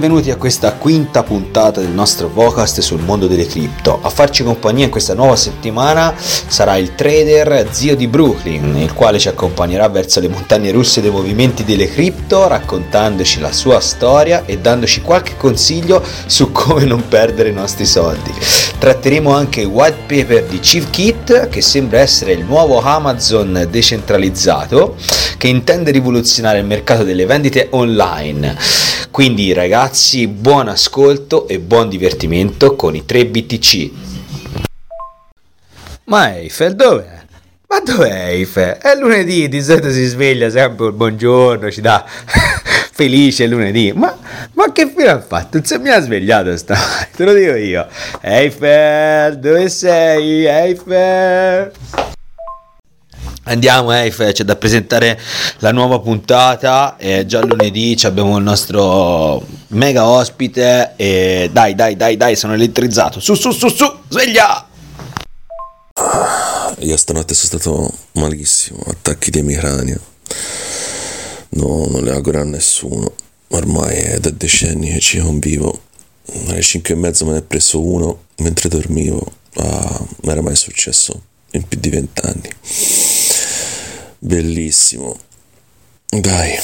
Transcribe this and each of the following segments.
Benvenuti a questa quinta puntata del nostro Vocast sul mondo delle cripto. A farci compagnia in questa nuova settimana sarà il trader zio di Brooklyn, il quale ci accompagnerà verso le montagne russe dei movimenti delle cripto, raccontandoci la sua storia e dandoci qualche consiglio su come non perdere i nostri soldi. Tratteremo anche il white paper di Chief Kit, che sembra essere il nuovo Amazon decentralizzato, che intende rivoluzionare il mercato delle vendite online. Quindi ragazzi, buon ascolto e buon divertimento con i 3 BTC. Ma Eiffel dov'è? Ma dov'è Eiffel? È lunedì, di solito si sveglia sempre il buongiorno, ci dà felice lunedì. Ma, ma che fine ha fatto? Non si mi ha svegliato stamattina, te lo dico io. Eiffel, dove sei? Eiffel? Andiamo, eh, c'è da presentare la nuova puntata. È già lunedì abbiamo il nostro mega ospite. E dai, dai, dai, dai, sono elettrizzato. Su, su, su, su, sveglia! Io stanotte sono stato malissimo, attacchi di emicrania. No, non le auguro a nessuno. Ormai è da decenni che ci convivo. Alle 5 e mezza me ne è preso uno mentre dormivo. Ah, non era mai successo in più di vent'anni. Bellissimo. Dai,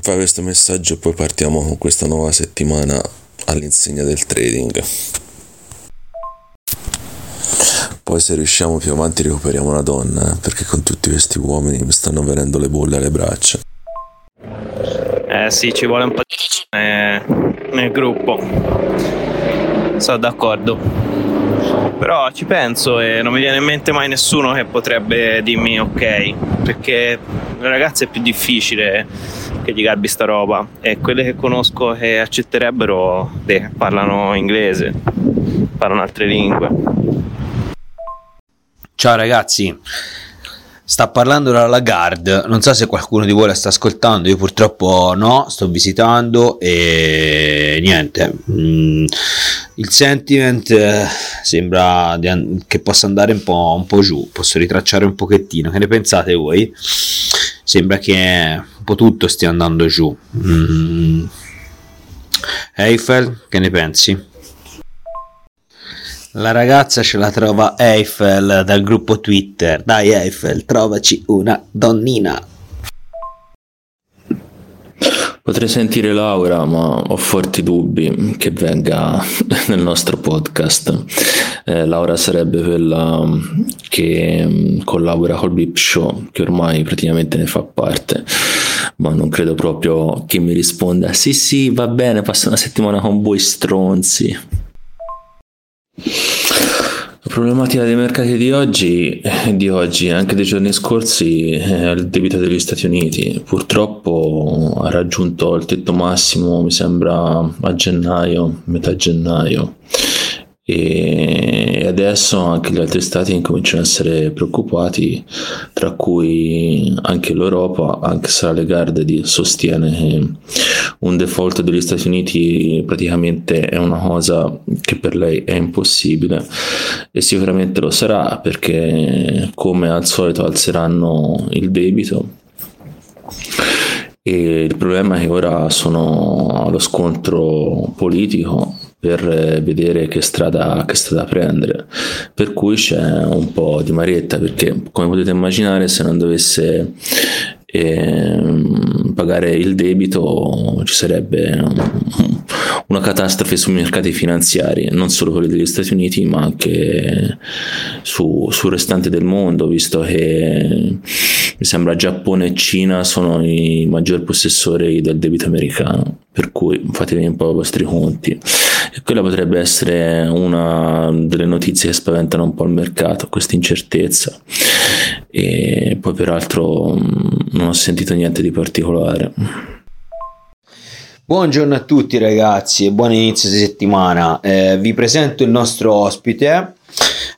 fai questo messaggio e poi partiamo con questa nuova settimana all'insegna del trading. Poi se riusciamo più avanti recuperiamo una donna, eh, perché con tutti questi uomini mi stanno venendo le bolle alle braccia. Eh sì, ci vuole un po' di eh, nel gruppo. Sono d'accordo. Però ci penso e non mi viene in mente mai nessuno che potrebbe dirmi ok, perché le ragazze è più difficile che gli garbi sta roba e quelle che conosco che accetterebbero beh, parlano inglese, parlano altre lingue. Ciao ragazzi, sta parlando la Lagarde. Non so se qualcuno di voi la sta ascoltando. Io purtroppo no, sto visitando e niente. Mm, il sentiment eh, sembra an- che possa andare un po', un po' giù. Posso ritracciare un pochettino. Che ne pensate voi? Sembra che un po' tutto stia andando giù. Mm. Eiffel, che ne pensi? La ragazza ce la trova Eiffel dal gruppo Twitter. Dai Eiffel, trovaci una donnina. Potrei sentire Laura, ma ho forti dubbi che venga nel nostro podcast. Eh, Laura sarebbe quella che mm, collabora col Beep Show, che ormai praticamente ne fa parte, ma non credo proprio che mi risponda: Sì, sì, va bene, passa una settimana con voi stronzi. Problematica dei mercati di oggi, di oggi anche dei giorni scorsi, è il debito degli Stati Uniti. Purtroppo ha raggiunto il tetto massimo, mi sembra, a gennaio, metà gennaio e adesso anche gli altri stati incominciano a essere preoccupati, tra cui anche l'Europa, anche se la Lagarde sostiene che un default degli Stati Uniti praticamente è una cosa che per lei è impossibile e sicuramente lo sarà perché come al solito alzeranno il debito. E il problema è che ora sono allo scontro politico per eh, vedere che strada, che strada prendere. Per cui c'è un po' di marietta perché, come potete immaginare, se non dovesse eh, pagare il debito ci sarebbe una catastrofe sui mercati finanziari, non solo quelli degli Stati Uniti, ma anche su, sul restante del mondo, visto che mi sembra Giappone e Cina sono i maggiori possessori del debito americano, per cui fatevi un po' i vostri conti. E quella potrebbe essere una delle notizie che spaventano un po' il mercato, questa incertezza. E poi peraltro non ho sentito niente di particolare. Buongiorno a tutti ragazzi e buon inizio di settimana. Eh, vi presento il nostro ospite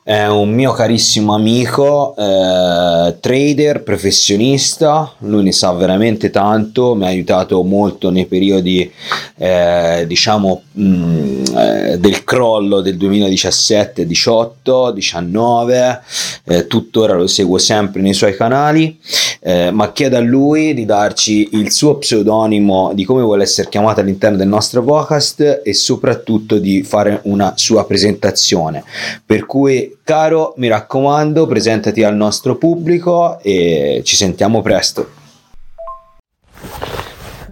è un mio carissimo amico, eh, trader, professionista, lui ne sa veramente tanto, mi ha aiutato molto nei periodi eh, diciamo mm, eh, del crollo del 2017, 18, 19, tuttora lo seguo sempre nei suoi canali, eh, ma chiedo a lui di darci il suo pseudonimo di come vuole essere chiamato all'interno del nostro podcast e soprattutto di fare una sua presentazione. Per cui Caro, mi raccomando, presentati al nostro pubblico e ci sentiamo presto.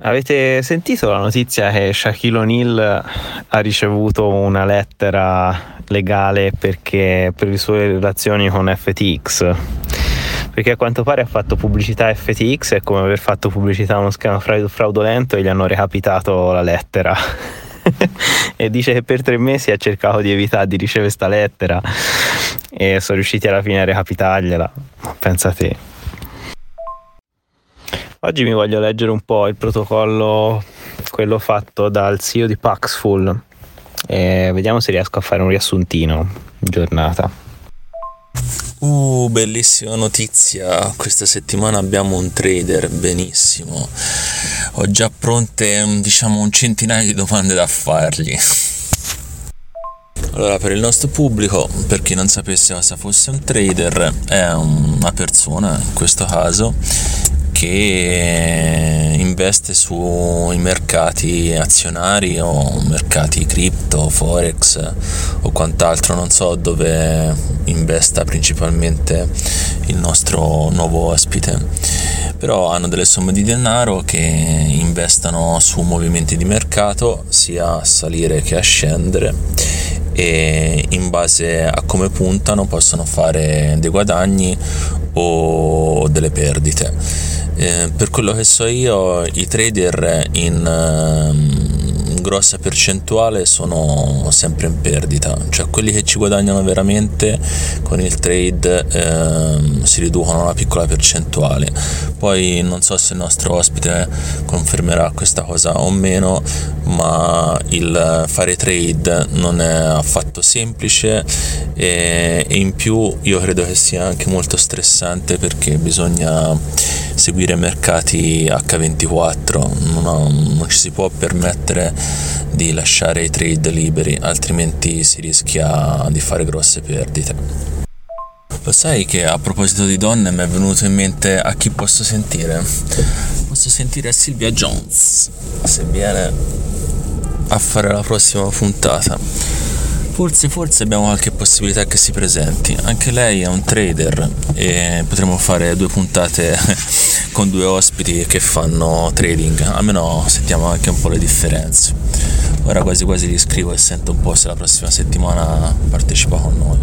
Avete sentito la notizia che Shaquille O'Neal ha ricevuto una lettera legale perché per le sue relazioni con FTX? Perché a quanto pare ha fatto pubblicità FTX e come aver fatto pubblicità a uno schema fraudolento e gli hanno recapitato la lettera. e dice che per tre mesi ha cercato di evitare di ricevere questa lettera e sono riusciti alla fine a recapitargliela. Pensa a te. Oggi mi voglio leggere un po' il protocollo, quello fatto dal CEO di Paxful e vediamo se riesco a fare un riassuntino giornata. Uh, bellissima notizia. Questa settimana abbiamo un trader, benissimo. Ho già pronte, diciamo, un centinaio di domande da fargli. Allora, per il nostro pubblico, per chi non sapesse cosa fosse un trader, è una persona, in questo caso, che investe sui mercati azionari o mercati cripto, forex o quant'altro, non so dove investa principalmente il nostro nuovo ospite, però hanno delle somme di denaro che investano su movimenti di mercato sia a salire che a scendere e in base a come puntano possono fare dei guadagni o delle perdite. Eh, per quello che so io, i trader in uh, grossa percentuale sono sempre in perdita, cioè quelli che ci guadagnano veramente con il trade uh, si riducono a una piccola percentuale. Poi non so se il nostro ospite confermerà questa cosa o meno, ma il fare trade non è affatto semplice e, e in più io credo che sia anche molto stressante perché bisogna seguire mercati H24, non, non ci si può permettere di lasciare i trade liberi, altrimenti si rischia di fare grosse perdite. Lo sai che a proposito di donne mi è venuto in mente a chi posso sentire? Posso sentire Silvia Jones, se viene a fare la prossima puntata. Forse, forse abbiamo qualche possibilità che si presenti. Anche lei è un trader e potremo fare due puntate con due ospiti che fanno trading, almeno sentiamo anche un po' le differenze. Ora quasi quasi li scrivo e sento un po' se la prossima settimana partecipa con noi.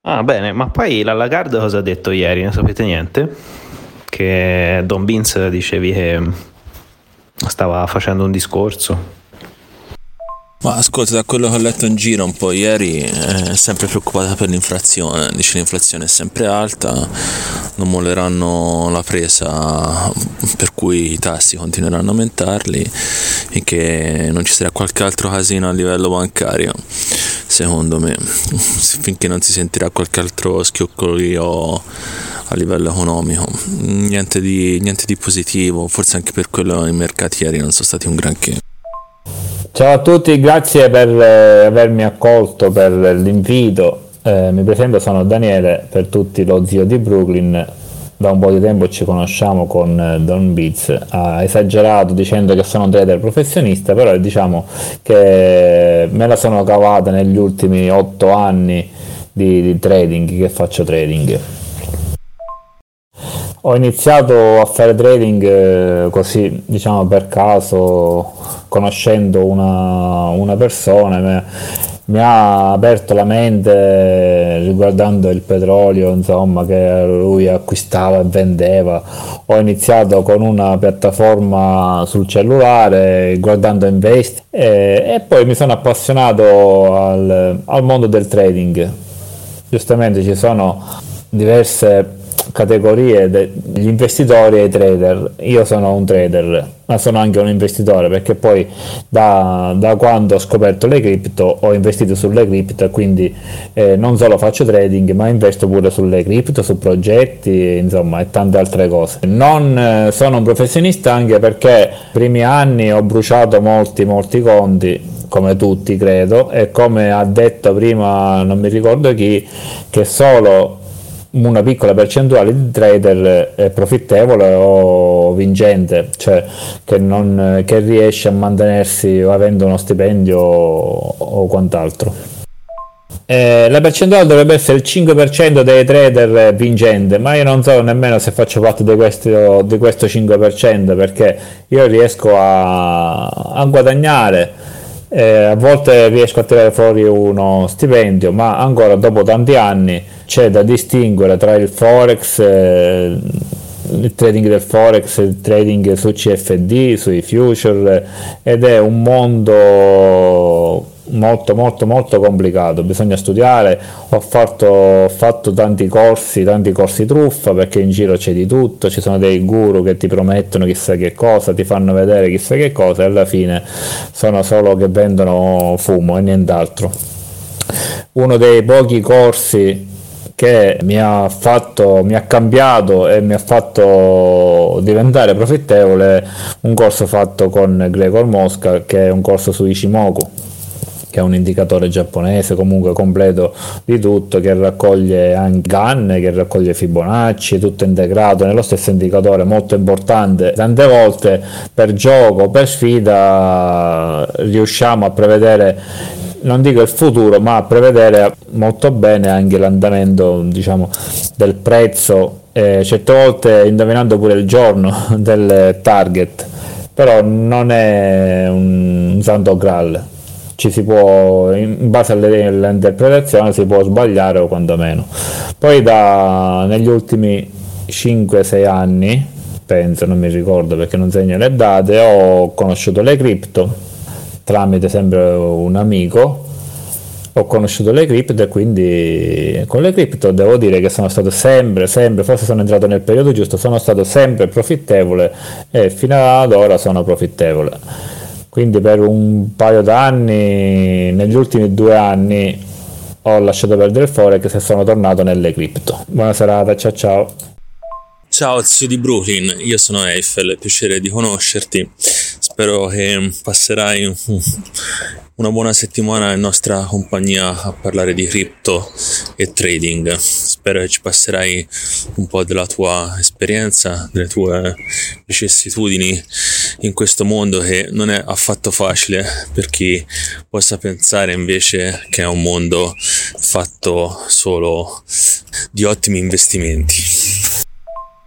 Ah bene, ma poi la Lagarde cosa ha detto ieri? Ne sapete niente? Che Don Vince dicevi che stava facendo un discorso ma ascolta, da quello che ho letto in giro un po' ieri, è sempre preoccupata per l'inflazione. Dice l'inflazione è sempre alta, non molleranno la presa, per cui i tassi continueranno a aumentarli, finché non ci sarà qualche altro casino a livello bancario, secondo me, finché non si sentirà qualche altro schioccolio a livello economico. Niente di, niente di positivo, forse anche per quello i mercati ieri non sono stati un granché. Ciao a tutti, grazie per eh, avermi accolto per l'invito. Eh, mi presento, sono Daniele, per tutti lo zio di Brooklyn. Da un po' di tempo ci conosciamo con eh, Don Beats. Ha esagerato dicendo che sono un trader professionista, però diciamo che me la sono cavata negli ultimi otto anni di, di trading, che faccio trading. Ho iniziato a fare trading eh, così, diciamo per caso, conoscendo una, una persona, mi, mi, ha aperto la mente riguardando il petrolio, insomma, che lui acquistava e vendeva. Ho iniziato con una piattaforma sul cellulare, guardando Invest, e, e poi mi sono appassionato al, al mondo del trading. Giustamente ci sono diverse categorie degli investitori e i trader. Io sono un trader, ma sono anche un investitore perché poi da, da quando ho scoperto le cripto ho investito sulle cripto, quindi eh, non solo faccio trading, ma investo pure sulle cripto, su progetti, insomma, e tante altre cose. Non eh, sono un professionista anche perché primi anni ho bruciato molti, molti conti come tutti credo, e come ha detto prima non mi ricordo chi, che solo una piccola percentuale di trader è profittevole o vincente, cioè che, non, che riesce a mantenersi avendo uno stipendio o, o quant'altro. Eh, la percentuale dovrebbe essere il 5% dei trader vincente, ma io non so nemmeno se faccio parte di questo, di questo 5% perché io riesco a, a guadagnare eh, a volte riesco a tirare fuori uno stipendio, ma ancora dopo tanti anni c'è da distinguere tra il forex, eh, il trading del forex, il trading su CFD, sui future ed è un mondo molto molto molto complicato. Bisogna studiare. Ho fatto, ho fatto, tanti corsi tanti corsi truffa perché in giro c'è di tutto. Ci sono dei guru che ti promettono chissà che cosa ti fanno vedere chissà che cosa e alla fine sono solo che vendono fumo e nient'altro. Uno dei pochi corsi che mi ha fatto, mi ha cambiato e mi ha fatto diventare profittevole un corso fatto con Gregor Mosca che è un corso su Ichimoku che è un indicatore giapponese comunque completo di tutto, che raccoglie anche GAN, che raccoglie Fibonacci, tutto integrato nello stesso indicatore molto importante. Tante volte per gioco, per sfida riusciamo a prevedere non dico il futuro, ma a prevedere molto bene anche l'andamento diciamo, del prezzo, eh, certe volte indovinando pure il giorno del target, però non è un, un santo graal ci si può, in base all'interpretazione, si può sbagliare o quantomeno. Poi da, negli ultimi 5-6 anni, penso, non mi ricordo perché non segno le date, ho conosciuto le cripto tramite sempre un amico ho conosciuto le cripto e quindi con le cripto devo dire che sono stato sempre, sempre, forse sono entrato nel periodo giusto, sono stato sempre profittevole e fino ad ora sono profittevole quindi per un paio d'anni, negli ultimi due anni, ho lasciato perdere il Forex e sono tornato nelle cripto. Buona serata, ciao ciao. Ciao zio di Brooklyn, io sono Eiffel, piacere di conoscerti. Spero che passerai una buona settimana in nostra compagnia a parlare di cripto e trading. Spero che ci passerai un po' della tua esperienza, delle tue vicissitudini in questo mondo che non è affatto facile per chi possa pensare invece che è un mondo fatto solo di ottimi investimenti.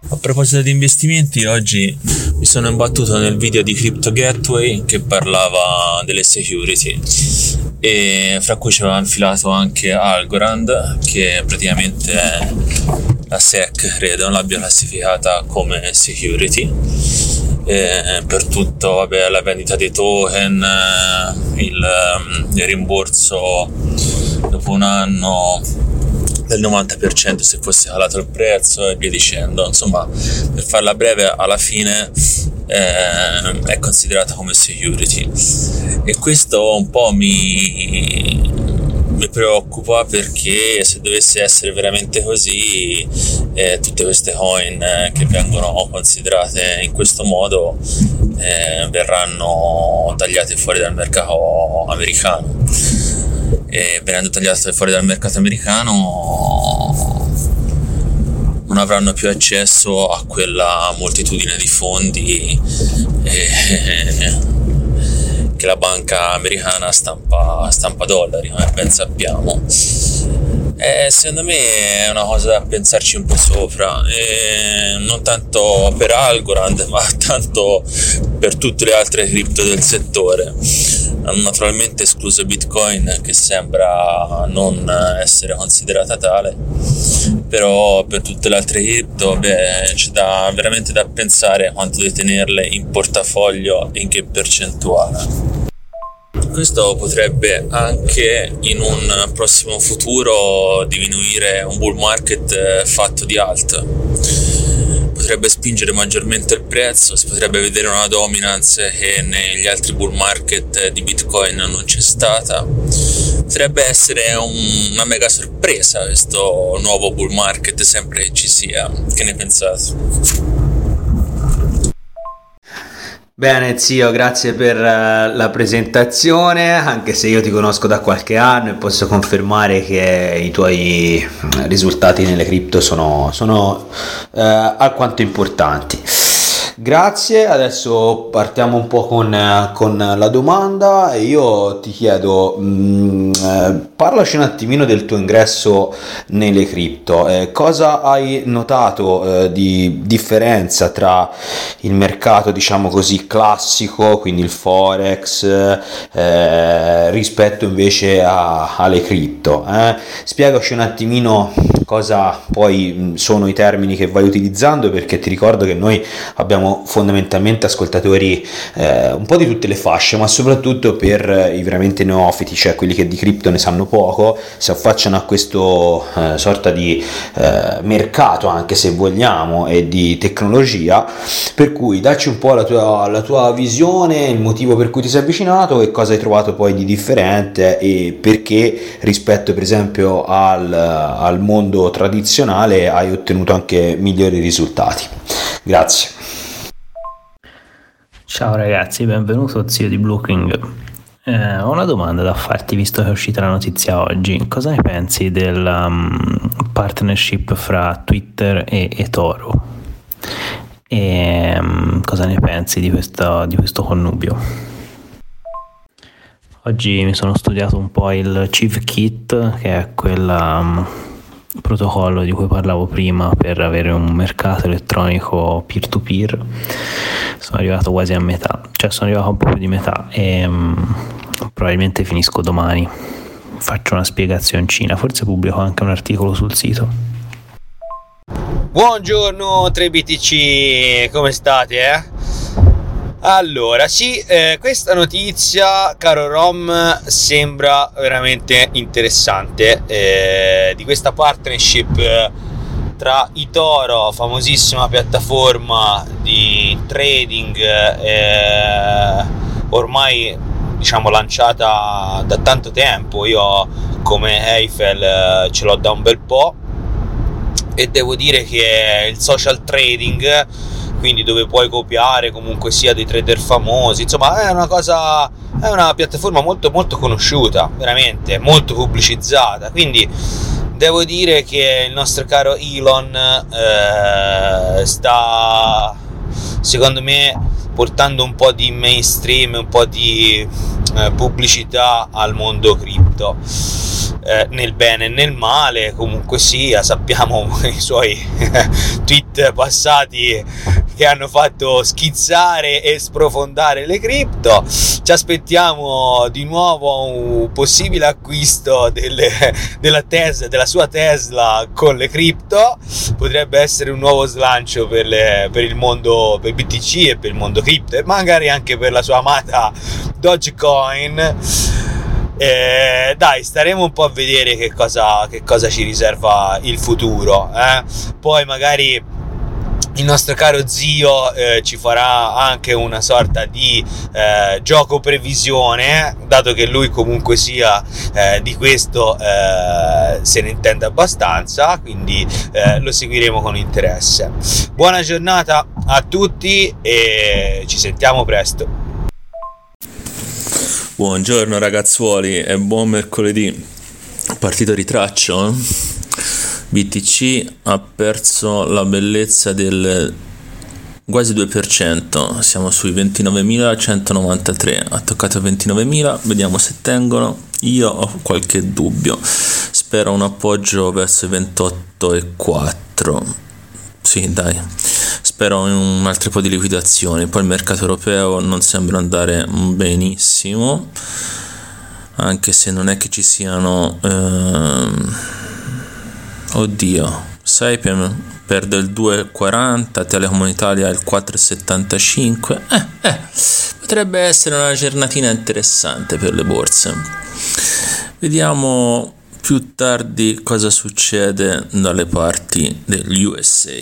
A proposito di investimenti, oggi mi sono imbattuto nel video di Crypto Gateway che parlava delle security. E fra cui ci aveva infilato anche Algorand che praticamente è la SEC credo l'abbia classificata come security. E per tutto vabbè, la vendita dei token il, il rimborso dopo un anno del 90% se fosse calato il prezzo e via dicendo. Insomma, per farla breve, alla fine eh, è considerata come security. E questo un po' mi, mi preoccupa perché se dovesse essere veramente così, eh, tutte queste coin eh, che vengono considerate in questo modo eh, verranno tagliate fuori dal mercato americano e venendo tagliate fuori dal mercato americano non avranno più accesso a quella moltitudine di fondi eh, che la banca americana stampa, stampa dollari, come ben sappiamo. Eh, secondo me è una cosa da pensarci un po' sopra, eh, non tanto per Algorand, ma tanto per tutte le altre cripto del settore. Naturalmente escluso Bitcoin che sembra non essere considerata tale, però per tutte le altre cripto beh, c'è da, veramente da pensare quanto di tenerle in portafoglio e in che percentuale. Questo potrebbe anche in un prossimo futuro diminuire un bull market eh, fatto di alt potrebbe spingere maggiormente il prezzo, si potrebbe vedere una dominance che negli altri bull market di Bitcoin non c'è stata. Potrebbe essere un, una mega sorpresa questo nuovo bull market, sempre che ci sia. Che ne pensate? Bene zio, grazie per uh, la presentazione, anche se io ti conosco da qualche anno e posso confermare che i tuoi risultati nelle cripto sono, sono uh, alquanto importanti. Grazie, adesso partiamo un po' con, con la domanda e io ti chiedo, mh, mm, eh, parlaci un attimino del tuo ingresso nelle cripto, eh, cosa hai notato eh, di differenza tra il mercato diciamo così classico, quindi il forex, eh, rispetto invece a, alle cripto? Eh? Spiegaci un attimino cosa poi mm, sono i termini che vai utilizzando perché ti ricordo che noi abbiamo siamo fondamentalmente ascoltatori eh, un po' di tutte le fasce, ma soprattutto per i veramente neofiti, cioè quelli che di cripto ne sanno poco, si affacciano a questo eh, sorta di eh, mercato, anche se vogliamo, e di tecnologia. Per cui dacci un po' la tua, la tua visione, il motivo per cui ti sei avvicinato e cosa hai trovato poi di differente e perché rispetto per esempio al, al mondo tradizionale hai ottenuto anche migliori risultati. Grazie. Ciao ragazzi, benvenuto zio di Blue. Eh, ho una domanda da farti visto che è uscita la notizia oggi. Cosa ne pensi della um, partnership fra Twitter e eToro? E um, cosa ne pensi di, questa, di questo connubio? Oggi mi sono studiato un po' il Chief Kit, che è quella... Protocollo di cui parlavo prima per avere un mercato elettronico peer-to-peer sono arrivato quasi a metà. Cioè sono arrivato un po' più di metà e um, probabilmente finisco domani. Faccio una spiegazioncina forse pubblico anche un articolo sul sito. Buongiorno 3BTC come state eh? Allora, sì, eh, questa notizia, caro Rom, sembra veramente interessante. Eh, di questa partnership eh, tra Itoro, famosissima piattaforma di trading, eh, ormai diciamo lanciata da tanto tempo. Io come Eiffel eh, ce l'ho da un bel po' e devo dire che il social trading quindi dove puoi copiare comunque sia dei trader famosi, insomma è una cosa, è una piattaforma molto molto conosciuta, veramente, molto pubblicizzata, quindi devo dire che il nostro caro Elon eh, sta, secondo me, portando un po' di mainstream, un po' di eh, pubblicità al mondo cripto. Eh, nel bene e nel male, comunque sia, sappiamo i suoi tweet passati che hanno fatto schizzare e sprofondare le cripto. Ci aspettiamo di nuovo un possibile acquisto delle, della, Tesla, della sua Tesla con le cripto. Potrebbe essere un nuovo slancio per, le, per il mondo, per BTC e per il mondo cripto e magari anche per la sua amata Dogecoin eh, dai, staremo un po' a vedere che cosa, che cosa ci riserva il futuro. Eh? Poi magari il nostro caro zio eh, ci farà anche una sorta di eh, gioco previsione, dato che lui comunque sia eh, di questo eh, se ne intende abbastanza, quindi eh, lo seguiremo con interesse. Buona giornata a tutti e ci sentiamo presto. Buongiorno ragazzuoli e buon mercoledì. Partito ritraccio. BTC ha perso la bellezza del quasi 2%, siamo sui 29.193, ha toccato 29.000, vediamo se tengono. Io ho qualche dubbio, spero un appoggio verso i 28,4. Sì, dai spero un altro po' di liquidazioni. Poi il mercato europeo non sembra andare benissimo, anche se non è che ci siano... Ehm... Oddio, Saipem perde il 2,40, Telecom Italia il 4,75. Eh, eh, potrebbe essere una giornatina interessante per le borse. Vediamo più tardi cosa succede dalle parti degli USA.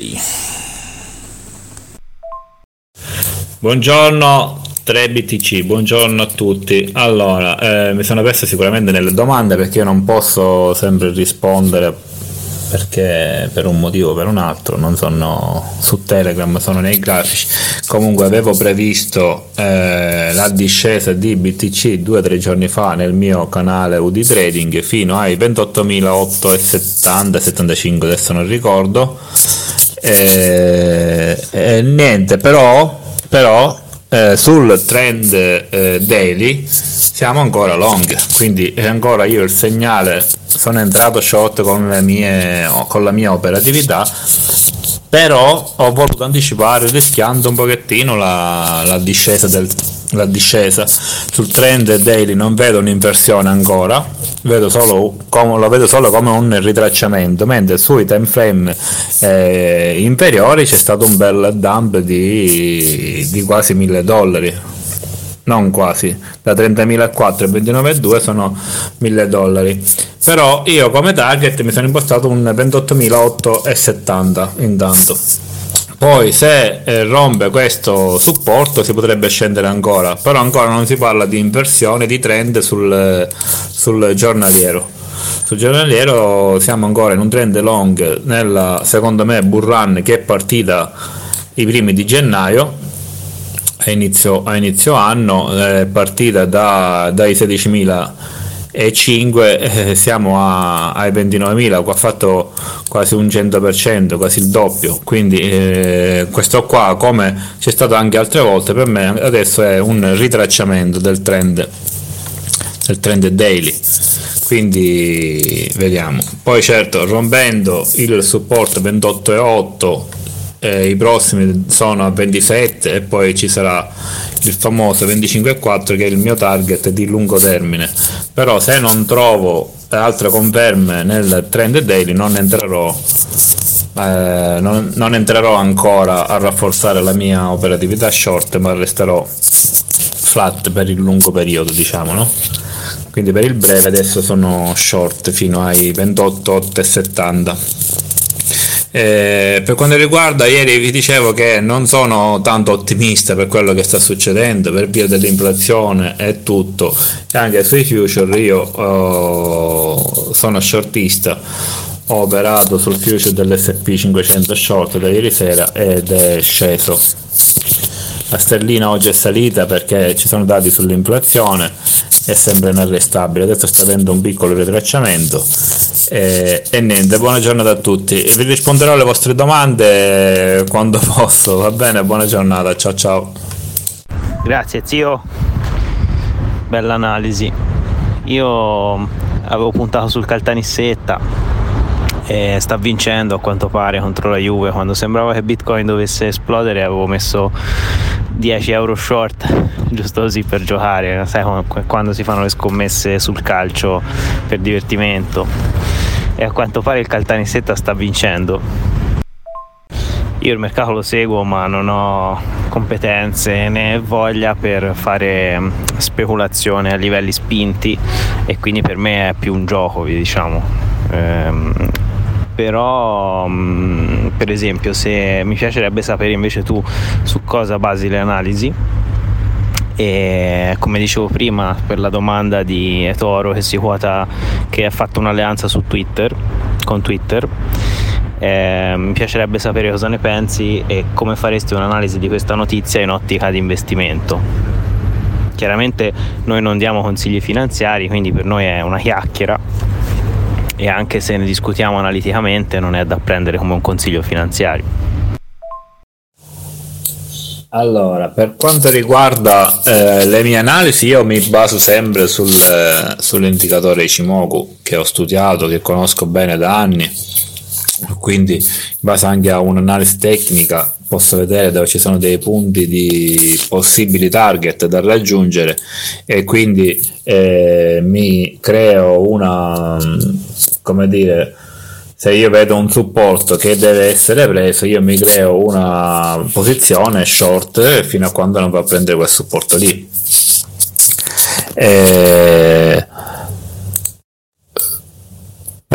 Buongiorno 3BTC, buongiorno a tutti. Allora, eh, mi sono perso sicuramente nelle domande perché io non posso sempre rispondere perché per un motivo o per un altro non sono su Telegram, sono nei grafici. Comunque avevo previsto eh, la discesa di BTC due o tre giorni fa nel mio canale UD Trading fino ai 28.870, 75 adesso non ricordo. E, e niente, però, però eh, sul trend eh, daily siamo ancora long, quindi ancora io il segnale, sono entrato short con, mie, con la mia operatività, però ho voluto anticipare rischiando un pochettino la, la discesa del la discesa sul trend daily non vedo un'inversione ancora vedo solo come, lo vedo solo come un ritracciamento mentre sui time frame eh, inferiori c'è stato un bel dump di, di quasi 1000 dollari. Non quasi da 30.004 a 29.2 sono 1000 dollari. Però io come target mi sono impostato un 28.870 intanto poi se eh, rompe questo supporto si potrebbe scendere ancora, però ancora non si parla di inversione di trend sul, sul giornaliero. Sul giornaliero siamo ancora in un trend long nella secondo me bull run che è partita i primi di gennaio a inizio, a inizio anno, è partita da, dai 16.000 e 5 eh, siamo a, ai 29.000 ha fatto quasi un 100% quasi il doppio. Quindi eh, questo qua come c'è stato anche altre volte per me adesso è un ritracciamento del trend del trend daily. Quindi vediamo. Poi certo rompendo il supporto 28,8 eh, i prossimi sono a 27 e poi ci sarà il famoso 25,4 che è il mio target di lungo termine però se non trovo altre conferme nel trend daily non entrerò eh, non, non, entrerò ancora a rafforzare la mia operatività short ma resterò flat per il lungo periodo diciamo no? quindi per il breve adesso sono short fino ai 28,870 eh, per quanto riguarda ieri vi dicevo che non sono tanto ottimista per quello che sta succedendo per via dell'inflazione e tutto e anche sui future io oh, sono shortista. Ho operato sul future dell'SP 500 short da ieri sera ed è sceso. La sterlina oggi è salita perché ci sono dati sull'inflazione è sempre inarrestabile. Adesso sta avendo un piccolo ritracciamento. E, e, niente buona giornata a tutti. Vi risponderò alle vostre domande quando posso va bene? Buona giornata ciao ciao. Grazie zio. Bella analisi. Io avevo puntato sul Caltanissetta e sta vincendo a quanto pare contro la Juve. Quando sembrava che Bitcoin dovesse esplodere avevo messo 10 euro short giusto così per giocare sai quando si fanno le scommesse sul calcio per divertimento. E a quanto pare il Caltanissetta sta vincendo. Io il mercato lo seguo ma non ho competenze né voglia per fare speculazione a livelli spinti e quindi per me è più un gioco diciamo. Ehm, però mh, per esempio se mi piacerebbe sapere invece tu su cosa basi le analisi e come dicevo prima per la domanda di Etoro che si quota che ha fatto un'alleanza su Twitter con Twitter eh, mi piacerebbe sapere cosa ne pensi e come faresti un'analisi di questa notizia in ottica di investimento. Chiaramente noi non diamo consigli finanziari quindi per noi è una chiacchiera e anche se ne discutiamo analiticamente non è da prendere come un consiglio finanziario. Allora, per quanto riguarda eh, le mie analisi, io mi baso sempre sul, eh, sull'indicatore Ichimoku che ho studiato, che conosco bene da anni, quindi in base anche a un'analisi tecnica posso vedere dove ci sono dei punti di possibili target da raggiungere e quindi eh, mi creo una come dire se io vedo un supporto che deve essere preso, io mi creo una posizione short fino a quando non va a prendere quel supporto lì. E...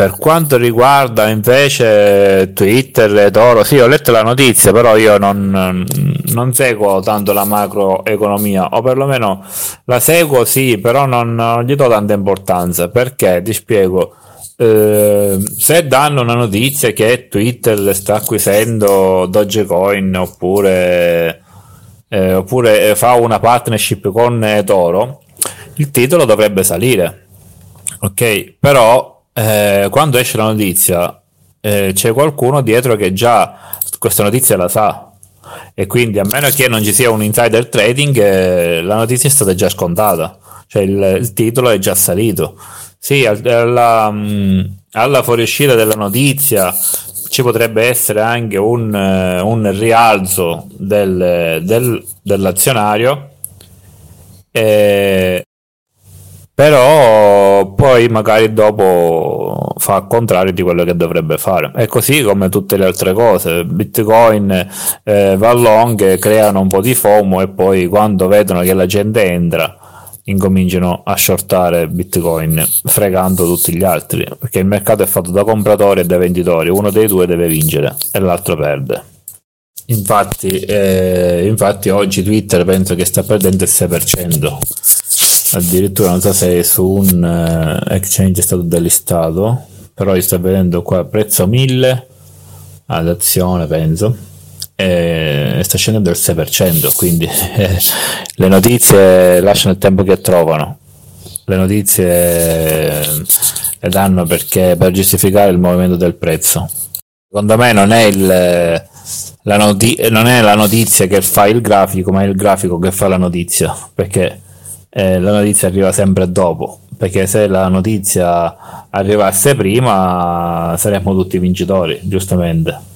Per quanto riguarda invece Twitter e Toro, sì, ho letto la notizia, però io non, non, seguo tanto la macroeconomia, o perlomeno la seguo sì, però non, non gli do tanta importanza, perché? Ti spiego. Eh, se danno una notizia che Twitter sta acquisendo Dogecoin oppure, eh, oppure fa una partnership con Toro, il titolo dovrebbe salire. Ok, però eh, quando esce la notizia eh, c'è qualcuno dietro che già questa notizia la sa. E quindi a meno che non ci sia un insider trading eh, la notizia è stata già scontata. Cioè il, il titolo è già salito. Sì, alla, mm, alla fuoriuscita della notizia ci potrebbe essere anche un, eh, un rialzo del, del, dell'azionario, eh, però poi magari dopo fa il contrario di quello che dovrebbe fare. È così come tutte le altre cose. Bitcoin eh, va long, creano un po' di FOMO e poi quando vedono che la gente entra incominciano a shortare bitcoin fregando tutti gli altri perché il mercato è fatto da compratori e da venditori uno dei due deve vincere e l'altro perde infatti, eh, infatti oggi Twitter penso che sta perdendo il 6% addirittura non so se su un uh, exchange è stato delistato però io sto vedendo qua prezzo 1000 ad azione penso e sta scendendo del 6%, quindi eh, le notizie lasciano il tempo che trovano. Le notizie le danno perché per giustificare il movimento del prezzo. Secondo me non è, il, la, noti- non è la notizia che fa il grafico, ma è il grafico che fa la notizia, perché eh, la notizia arriva sempre dopo, perché se la notizia arrivasse prima saremmo tutti vincitori, giustamente.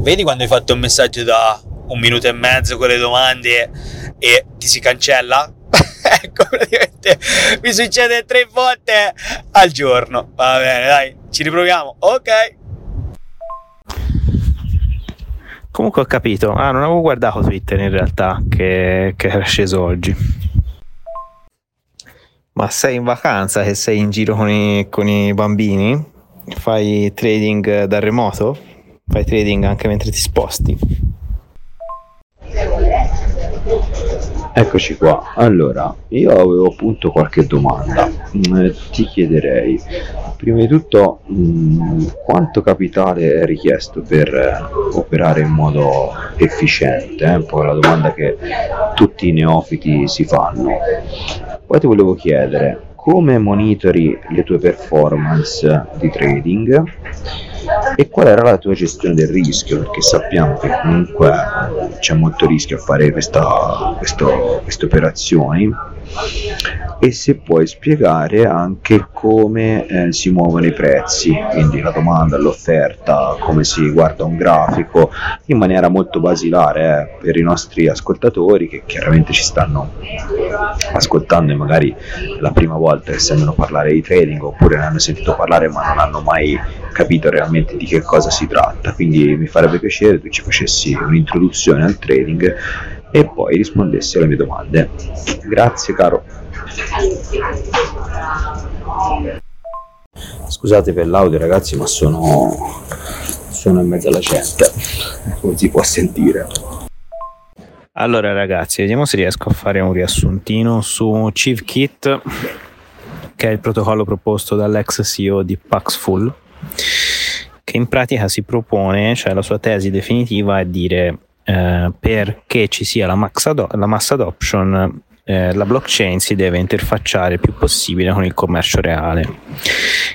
Vedi quando hai fatto un messaggio da un minuto e mezzo con le domande e ti si cancella? ecco, praticamente mi succede tre volte al giorno. Va bene, dai, ci riproviamo. Ok. Comunque ho capito. Ah, non avevo guardato Twitter in realtà che, che era sceso oggi. Ma sei in vacanza che sei in giro con i, con i bambini? Fai trading da remoto? fai trading anche mentre ti sposti. Eccoci qua, allora io avevo appunto qualche domanda, mm, ti chiederei prima di tutto mm, quanto capitale è richiesto per eh, operare in modo efficiente, eh? poi la domanda che tutti i neofiti si fanno. Poi ti volevo chiedere come monitori le tue performance di trading e qual era la tua gestione del rischio perché sappiamo che comunque c'è molto rischio a fare questa, questo, queste operazioni. E se puoi spiegare anche come eh, si muovono i prezzi, quindi la domanda, l'offerta, come si guarda un grafico in maniera molto basilare eh, per i nostri ascoltatori che chiaramente ci stanno ascoltando e magari la prima volta che sentono parlare di trading oppure ne hanno sentito parlare ma non hanno mai capito realmente di che cosa si tratta. Quindi mi farebbe piacere tu ci facessi un'introduzione al trading e poi rispondessi alle mie domande. Grazie caro. Scusate per l'audio ragazzi, ma sono, sono in mezzo alla gente, come si può sentire. Allora ragazzi, vediamo se riesco a fare un riassuntino su ChiefKit, che è il protocollo proposto dall'ex CEO di Paxful, che in pratica si propone, cioè la sua tesi definitiva è dire eh, perché ci sia la, ado- la mass adoption eh, la blockchain si deve interfacciare il più possibile con il commercio reale.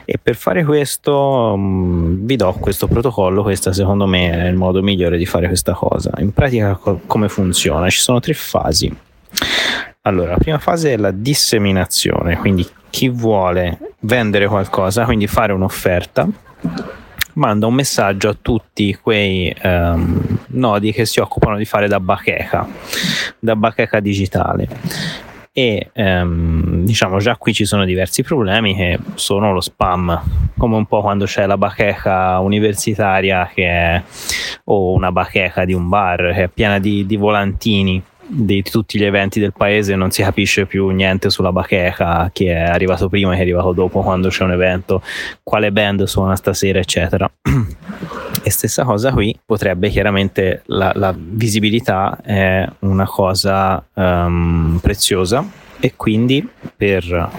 E per fare questo mh, mm, vi do questo protocollo questo secondo me è il modo migliore di fare questa cosa. In pratica co- come funziona? Ci sono tre fasi allora la prima fase è la disseminazione quindi chi vuole vendere qualcosa quindi fare un'offerta manda un messaggio a tutti quei um, nodi che si occupano di fare da bacheca, da bacheca digitale. e ehm, diciamo già qui ci sono diversi problemi che sono lo spam come un po' quando c'è la bacheca universitaria che è, o una bacheca di un bar che è piena di, di volantini di tutti gli eventi del paese non si capisce più niente sulla bacheca chi è arrivato prima e chi è arrivato dopo quando c'è un evento quale band suona stasera eccetera. E stessa cosa qui potrebbe chiaramente la, la visibilità è una cosa um, preziosa e quindi per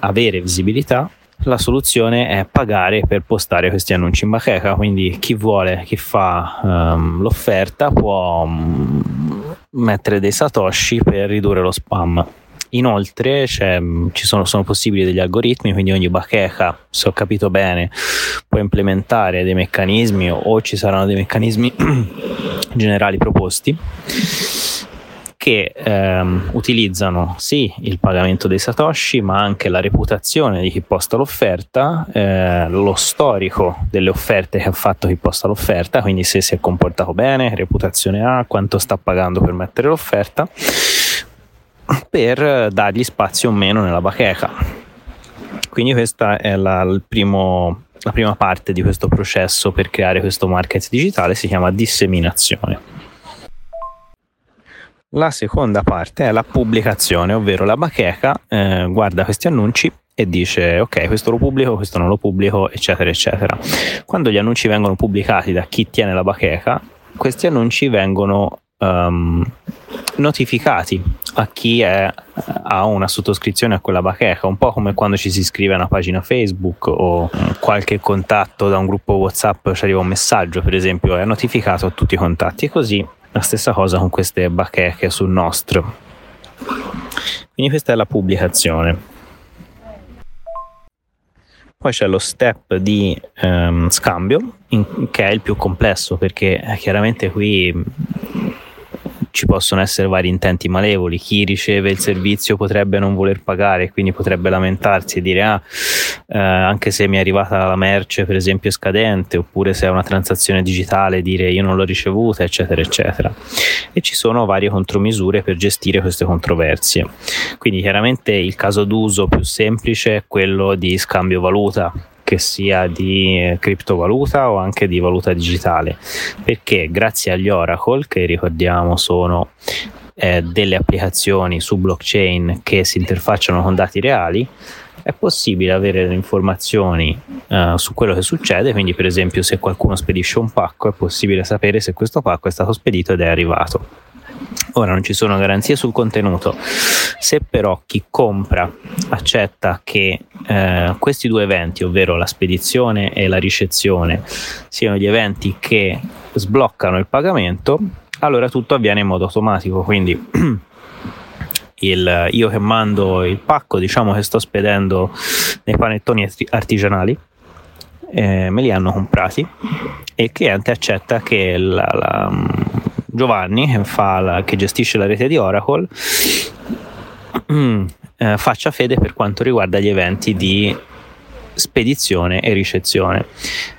avere visibilità la soluzione è pagare per postare questi annunci in bacheca. Quindi chi vuole chi fa um, l'offerta può um, mettere dei satoshi per ridurre lo spam. Inoltre ci sono, sono, possibili degli algoritmi, quindi ogni bacheca, se ho capito bene, può implementare dei meccanismi o, o ci saranno dei meccanismi generali proposti che ehm, utilizzano sì il pagamento dei satoshi, ma anche la reputazione di chi posta l'offerta, eh, lo storico delle offerte che ha fatto chi posta l'offerta, quindi se si è comportato bene, reputazione ha, quanto sta pagando per mettere l'offerta per dargli spazio o meno nella bacheca. Quindi questa è la, primo, la prima parte di questo processo per creare questo market digitale, si chiama disseminazione. La seconda parte è la pubblicazione, ovvero la bacheca eh, guarda questi annunci e dice ok questo lo pubblico, questo non lo pubblico eccetera eccetera. Quando gli annunci vengono pubblicati da chi tiene la bacheca, questi annunci vengono um, notificati a chi è, ha una sottoscrizione a quella bacheca, un po' come quando ci si iscrive a una pagina Facebook o qualche contatto da un gruppo WhatsApp ci arriva un messaggio, per esempio, è notificato a tutti i contatti e così la stessa cosa con queste bacheche sul nostro. Quindi questa è la pubblicazione. Poi c'è lo step di um, scambio, in, che è il più complesso perché eh, chiaramente qui ci possono essere vari intenti malevoli, chi riceve il servizio potrebbe non voler pagare, quindi potrebbe lamentarsi e dire ah, eh, anche se mi è arrivata la merce per esempio scadente, oppure se è una transazione digitale dire io non l'ho ricevuta, eccetera, eccetera. E ci sono varie contromisure per gestire queste controversie. Quindi chiaramente il caso d'uso più semplice è quello di scambio valuta, che sia di criptovaluta o anche di valuta digitale, perché grazie agli Oracle, che ricordiamo sono eh, delle applicazioni su blockchain che si interfacciano con dati reali, è possibile avere le informazioni uh, su quello che succede, quindi per esempio se qualcuno spedisce un pacco è possibile sapere se questo pacco è stato spedito ed è arrivato. Ora non ci sono garanzie sul contenuto, se però chi compra accetta che eh, questi due eventi, ovvero la spedizione e la ricezione, siano gli eventi che sbloccano il pagamento, allora tutto avviene in modo automatico, quindi il, io che mando il pacco, diciamo che sto spedendo nei panettoni artigianali, eh, me li hanno comprati e il cliente accetta che la, la Giovanni, la, che gestisce la rete di Oracle, mm, eh, faccia fede per quanto riguarda gli eventi di spedizione e ricezione.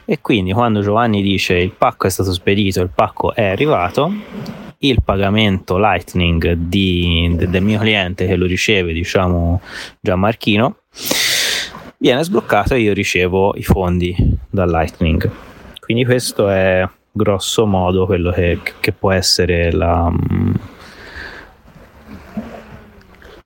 E quindi quando Giovanni dice il pacco è stato spedito, il pacco è arrivato, il pagamento Lightning di, de, del mio cliente che lo riceve, diciamo Gianmarchino, viene sbloccato e io ricevo i fondi dal Lightning. Quindi questo è grosso modo quello che, che può essere la,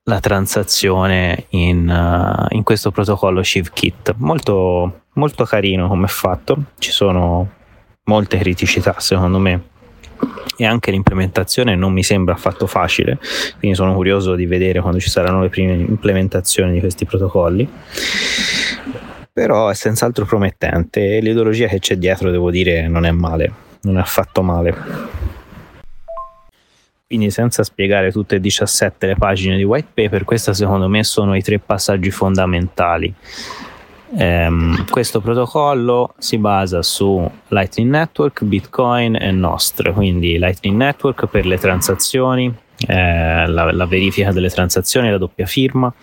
la transazione in, uh, in, questo protocollo ShivKit. Molto, molto carino come fatto, ci sono molte criticità secondo me e anche l'implementazione non mi sembra affatto facile, quindi sono curioso di vedere quando ci saranno le prime implementazioni di questi protocolli però è senz'altro promettente e l'ideologia che c'è dietro, devo dire, non è male, non è affatto male. Quindi senza spiegare tutte e 17 le pagine di white paper, questi secondo me sono i tre passaggi fondamentali. Um, questo protocollo si basa su Lightning Network, Bitcoin e Nostr, quindi Lightning Network per le transazioni, eh, la, la, verifica delle transazioni, la doppia firma,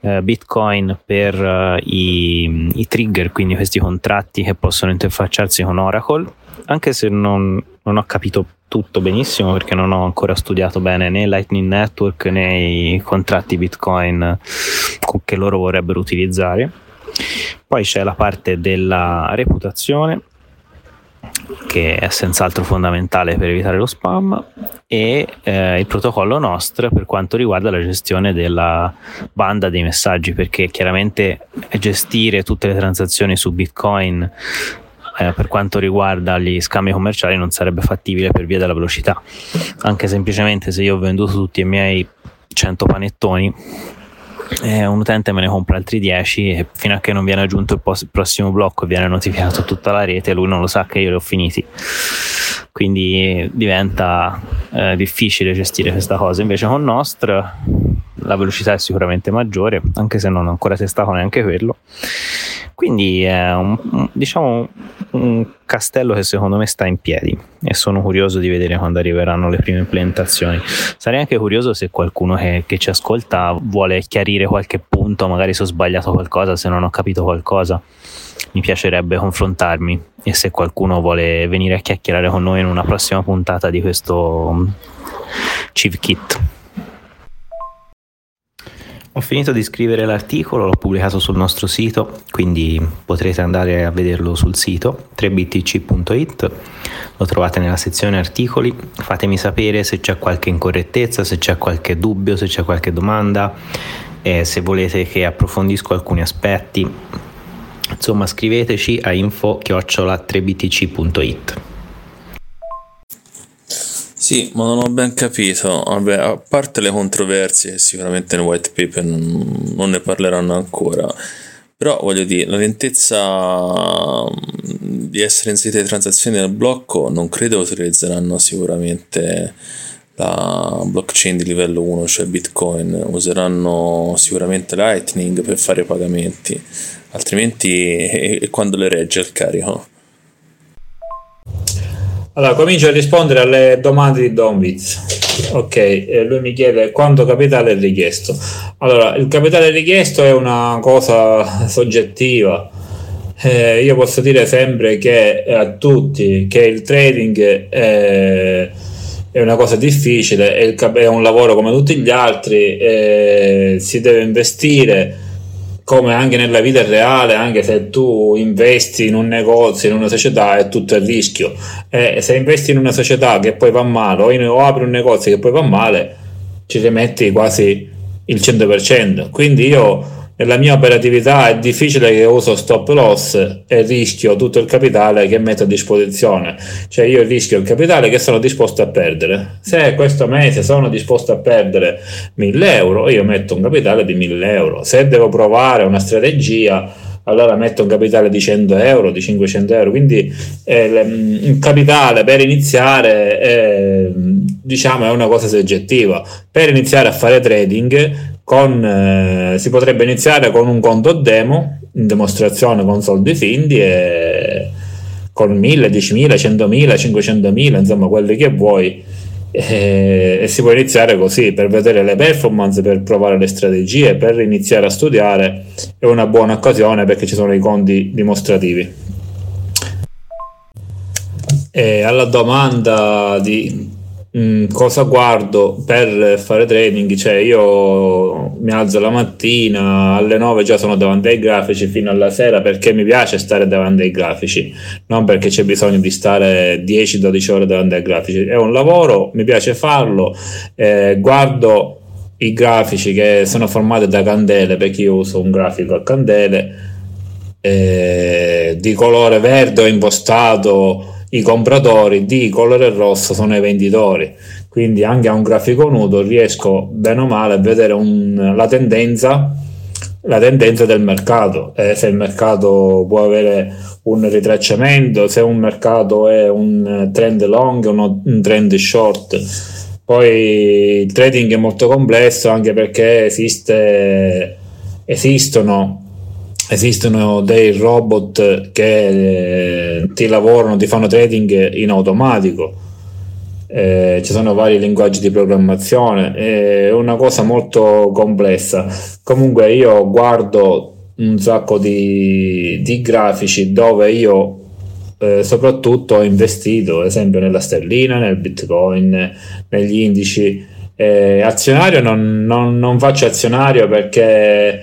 eh, Bitcoin per eh, i, i, trigger, quindi questi contratti che possono interfacciarsi con Oracle, anche se non, non ho capito tutto benissimo perché non ho ancora studiato bene né Lightning Network né i contratti Bitcoin che loro vorrebbero utilizzare. Poi c'è la parte della reputazione che è senz'altro fondamentale per evitare lo spam e eh, il protocollo NOSTR per quanto riguarda la gestione della banda dei messaggi perché chiaramente gestire tutte le transazioni su Bitcoin eh, per quanto riguarda gli scambi commerciali non sarebbe fattibile per via della velocità. Anche semplicemente se io ho venduto tutti i miei 100 panettoni eh, un utente me ne compra altri 10 e fino a che non viene aggiunto il, il prossimo blocco e viene notificato tutta la rete, lui non lo sa che io li ho finiti. Quindi diventa eh, difficile gestire questa cosa. Invece con Nostr la velocità è sicuramente maggiore, anche se non ho ancora testato neanche quello. Quindi è un, diciamo un castello che secondo me sta in piedi e sono curioso di vedere quando arriveranno le prime implementazioni. Sarei anche curioso se qualcuno che, che ci ascolta vuole chiarire qualche punto, magari se ho sbagliato qualcosa, se non ho capito qualcosa. Mi piacerebbe confrontarmi e se qualcuno vuole venire a chiacchierare con noi in una prossima puntata di questo Chief Kit. Ho finito di scrivere l'articolo, l'ho pubblicato sul nostro sito, quindi potrete andare a vederlo sul sito 3btc.it, lo trovate nella sezione articoli, fatemi sapere se c'è qualche incorrettezza, se c'è qualche dubbio, se c'è qualche domanda, eh, se volete che approfondisco alcuni aspetti, insomma scriveteci a info-3btc.it. Sì, ma non ho ben capito. Vabbè, a parte le controversie, sicuramente nel white paper non, ne parleranno ancora. Però voglio dire, la lentezza mm, di essere inserite le transazioni nel blocco non credo utilizzeranno sicuramente la blockchain di livello 1, cioè Bitcoin. Useranno sicuramente Lightning per fare i pagamenti, altrimenti e quando le regge il carico? Allora, comincio a rispondere alle domande di Don Viz. Ok, eh, lui mi chiede quanto capitale è richiesto. Allora, il capitale richiesto è una cosa soggettiva. Eh, io posso dire sempre che a tutti che il trading è, è una cosa difficile, è, è, un lavoro come tutti gli altri, eh, si deve investire come anche nella vita reale, anche se tu investi in un negozio, in una società, è tutto il rischio. E se investi in una società che poi va male, o, in, o apri un negozio che poi va male, ci rimetti quasi il 100%. Quindi io nella mia operatività è difficile che uso stop loss e rischio tutto il capitale che metto a disposizione. Cioè io rischio il capitale che sono disposto a perdere. Se questo mese sono disposto a perdere 1000 euro, io metto un capitale di 1000 euro. Se devo provare una strategia, allora metto un capitale di 100 euro, di 500 euro. Quindi eh, un capitale per iniziare eh, diciamo è una cosa soggettiva. Per iniziare a fare trading con, eh, si potrebbe iniziare con un conto demo in dimostrazione con soldi finti e con 1000, 10.000, 100.000, 500.000, insomma quelli che vuoi e, e si può iniziare così per vedere le performance, per provare le strategie, per iniziare a studiare è una buona occasione perché ci sono i conti dimostrativi. E alla domanda di Mm, cosa guardo per fare training? Cioè, io mi alzo la mattina alle 9 già sono davanti ai grafici fino alla sera perché mi piace stare davanti ai grafici, non perché c'è bisogno di stare 10-12 ore davanti ai grafici. È un lavoro, mi piace farlo, eh, guardo i grafici che sono formati da candele perché io uso un grafico a candele eh, di colore verde o impostato i compratori di colore rosso sono i venditori. Quindi anche a un grafico nudo riesco bene o male a vedere un, la tendenza la tendenza del mercato. Eh, se il mercato può avere un ritracciamento se un mercato è un trend long o un trend short. Poi il trading è molto complesso anche perché esiste, esistono esistono dei robot che eh, ti lavorano, ti fanno trading in automatico. Eh, ci sono vari linguaggi di programmazione, è una cosa molto complessa. Comunque io guardo un sacco di, di grafici dove io eh, soprattutto ho investito, ad esempio, nella sterlina, nel bitcoin, negli indici. Eh, azionario non, non, non, faccio azionario perché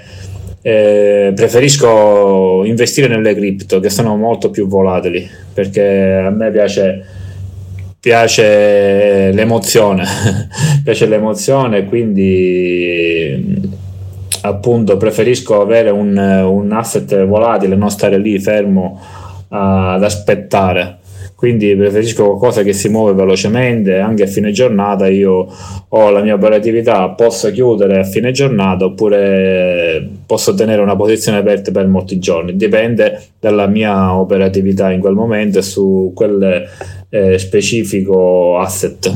eh, preferisco investire nelle cripto che sono molto più volatili perché a me piace piace l'emozione piace l'emozione quindi appunto preferisco avere un, un asset volatile non stare lì fermo ad aspettare quindi preferisco qualcosa che si muove velocemente anche a fine giornata io ho la mia operatività posso chiudere a fine giornata oppure posso tenere una posizione aperta per molti giorni. Dipende dalla mia operatività in quel momento e su quel eh, specifico asset.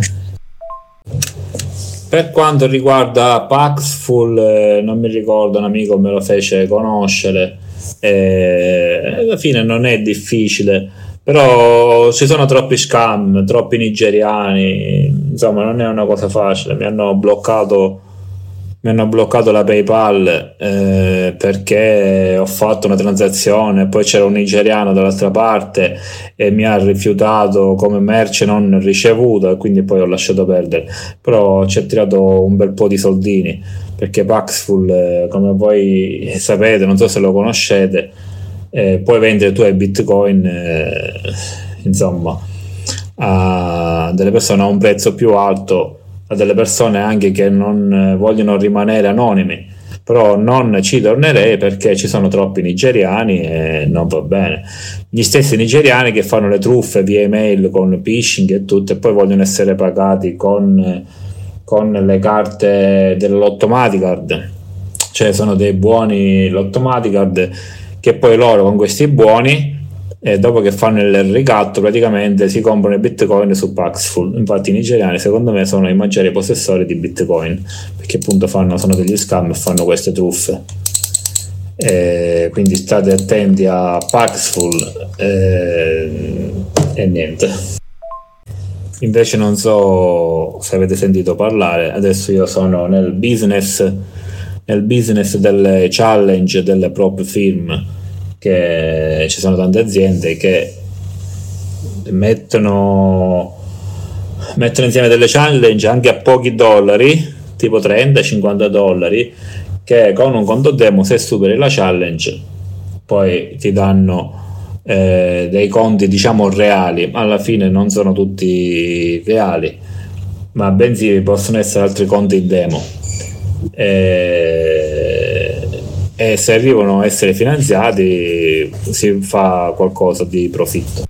Per quanto riguarda Paxful eh, non mi ricordo un amico me lo fece conoscere eh, alla fine non è difficile però ci sono troppi scam, troppi nigeriani, insomma non è una cosa facile, mi hanno bloccato, mi hanno bloccato la PayPal eh, perché ho fatto una transazione, poi c'era un nigeriano dall'altra parte e mi ha rifiutato come merce non ricevuta quindi poi ho lasciato perdere, però ci ha tirato un bel po' di soldini perché Paxful, eh, come voi sapete, non so se lo conoscete, eh, puoi vendere tu ai bitcoin eh, insomma a delle persone a un prezzo più alto a delle persone anche che non vogliono rimanere anonimi. Però non ci tornerei perché ci sono troppi nigeriani e non va bene. Gli stessi nigeriani che fanno le truffe via email con phishing e tutto e poi vogliono essere pagati con, con le carte dell'Automaticard, cioè sono dei buoni l'Automaticard che poi loro con questi buoni e dopo che fanno il ricatto praticamente si comprano i bitcoin su Paxful. Infatti i nigeriani secondo me sono i maggiori possessori di bitcoin perché appunto fanno, sono degli scam e fanno queste truffe. E quindi state attenti a Paxful e, e niente. Invece non so se avete sentito parlare adesso io sono nel business nel business delle challenge delle prop firm che ci sono tante aziende che mettono, mettono insieme delle challenge anche a pochi dollari, tipo 30-50 dollari, che con un conto demo se superi la challenge poi ti danno eh, dei conti diciamo reali, alla fine non sono tutti reali, ma bensì possono essere altri conti demo. Eh, e se arrivano a essere finanziati si fa qualcosa di profitto.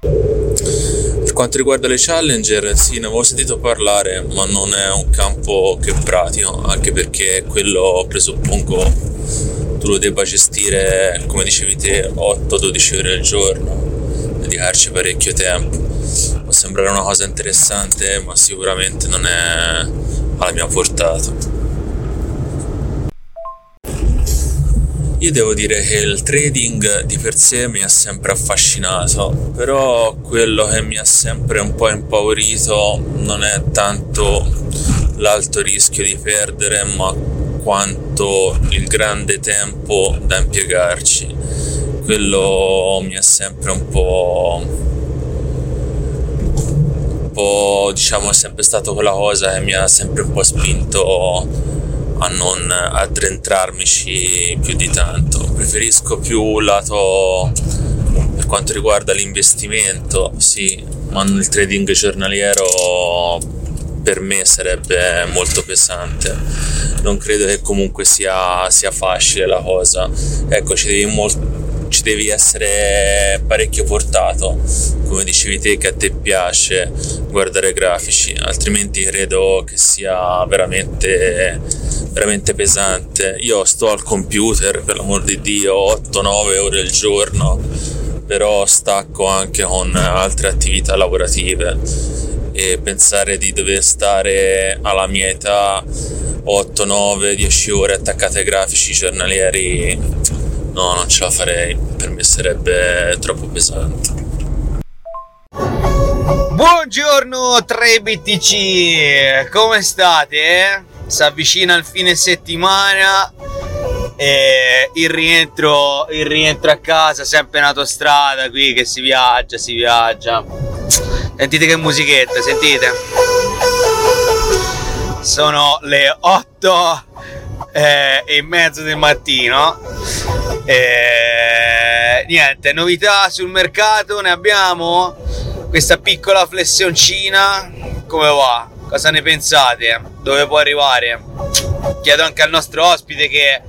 Per quanto riguarda le challenger, sì, ne avevo sentito parlare, ma non è un campo che pratico, anche perché quello presuppongo tu lo debba gestire, come dicevi te, 8-12 ore al giorno, dedicarci parecchio tempo. Può sembrare una cosa interessante, ma sicuramente non è alla mia portata. Io devo dire che il trading di per sé mi ha sempre affascinato, però quello che mi ha sempre un po' impaurito non è tanto l'alto rischio di perdere, ma quanto il grande tempo da impiegarci. Quello mi ha sempre un po' un po' diciamo è sempre stato quella cosa che mi ha sempre un po' spinto a non addentrarmici più di tanto. Preferisco più lato per quanto riguarda l'investimento, sì, ma il trading giornaliero per me sarebbe molto pesante. Non credo che comunque sia, sia facile la cosa. Ecco, ci devi molto ci devi essere parecchio portato, come dicevi te che a te piace guardare grafici, altrimenti credo che sia veramente, veramente pesante. Io sto al computer, per l'amor di Dio, 8-9 ore al giorno, però stacco anche con altre attività lavorative e pensare di dover stare alla mia età 8, 9, 10 ore attaccate ai grafici giornalieri no, non ce la farei, per me sarebbe troppo pesante. Buongiorno 3BTC, come state? Si avvicina il fine settimana E il rientro, il rientro a casa, sempre in autostrada qui che si viaggia, si viaggia. Sentite che musichetta, sentite. Sono le 8 eh, e mezzo del mattino. E, niente, novità sul mercato ne abbiamo? Questa piccola flessioncina, come va? Cosa ne pensate? Dove può arrivare? Chiedo anche al nostro ospite che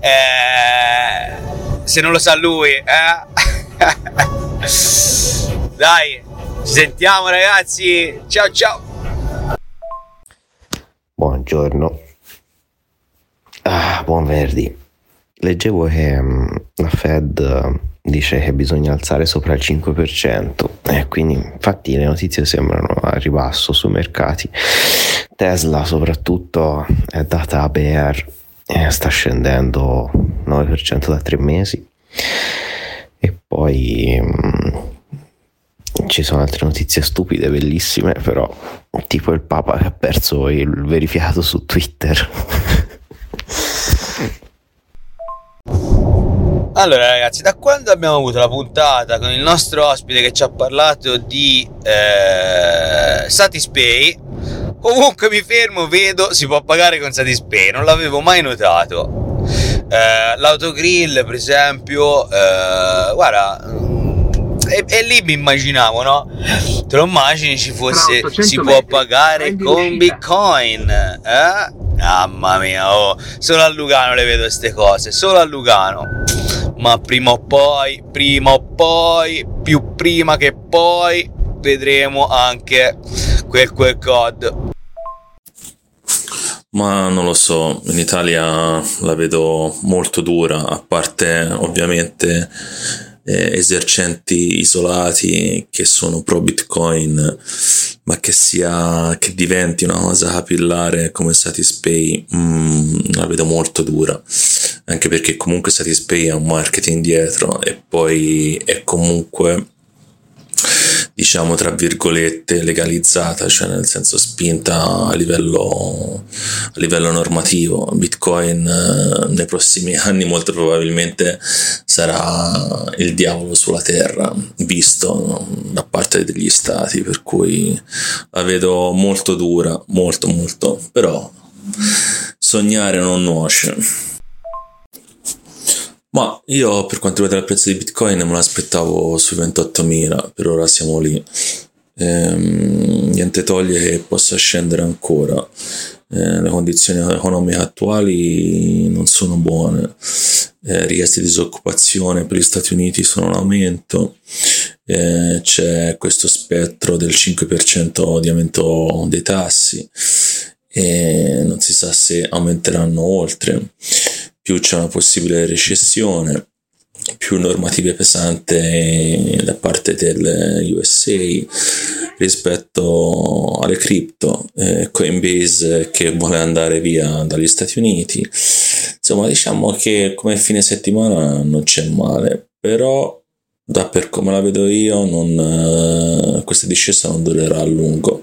eh, se non lo sa lui, eh? Dai, ci sentiamo ragazzi. Ciao ciao. Buongiorno. Ah, buon venerdì. Leggevo che um, la Fed dice che bisogna alzare sopra il 5% e quindi infatti le notizie sembrano a ribasso sui mercati. Tesla soprattutto è data a bear e sta scendendo 9% da tre mesi e poi um, ci sono altre notizie stupide, bellissime, però tipo il Papa che ha perso il verificato su Twitter. Allora ragazzi, da quando abbiamo avuto la puntata con il nostro ospite che ci ha parlato di eh, Satispay, ovunque mi fermo vedo si può pagare con Satispay, non l'avevo mai notato. Eh, l'autogrill per esempio, eh, guarda, e, e, lì mi immaginavo, no? Te lo immagini ci fosse, si può pagare con Bitcoin, eh? Mamma mia, oh, solo a Lugano le vedo queste cose, solo a Lugano. Ma prima o poi, prima o poi, più prima che poi, vedremo anche quel quel code. Ma non lo so, in Italia la vedo molto dura, a parte ovviamente eh, esercenti isolati che sono pro Bitcoin, ma che sia che diventi una cosa capillare come Satispay, mm, la vedo molto dura. Anche perché comunque Satispay ha un marketing dietro e poi è comunque diciamo tra virgolette legalizzata, cioè nel senso spinta a livello, a livello normativo. Bitcoin eh, nei prossimi anni molto probabilmente sarà il diavolo sulla terra, visto da parte degli stati, per cui la vedo molto dura, molto molto, però sognare non nuoce. Ma io per quanto riguarda il prezzo di Bitcoin me l'aspettavo sui 28.000, per ora siamo lì. Ehm, niente toglie che possa scendere ancora. Eh, le condizioni economiche attuali non sono buone. Eh, richieste di disoccupazione per gli Stati Uniti sono in aumento. Eh, c'è questo spettro del 5% di aumento dei tassi e non si sa se aumenteranno oltre più c'è una possibile recessione, più normative pesanti da parte del USA rispetto alle cripto, eh, Coinbase che vuole andare via dagli Stati Uniti. Insomma, diciamo che come fine settimana non c'è male, però da per come la vedo io non, eh, questa discesa non durerà a lungo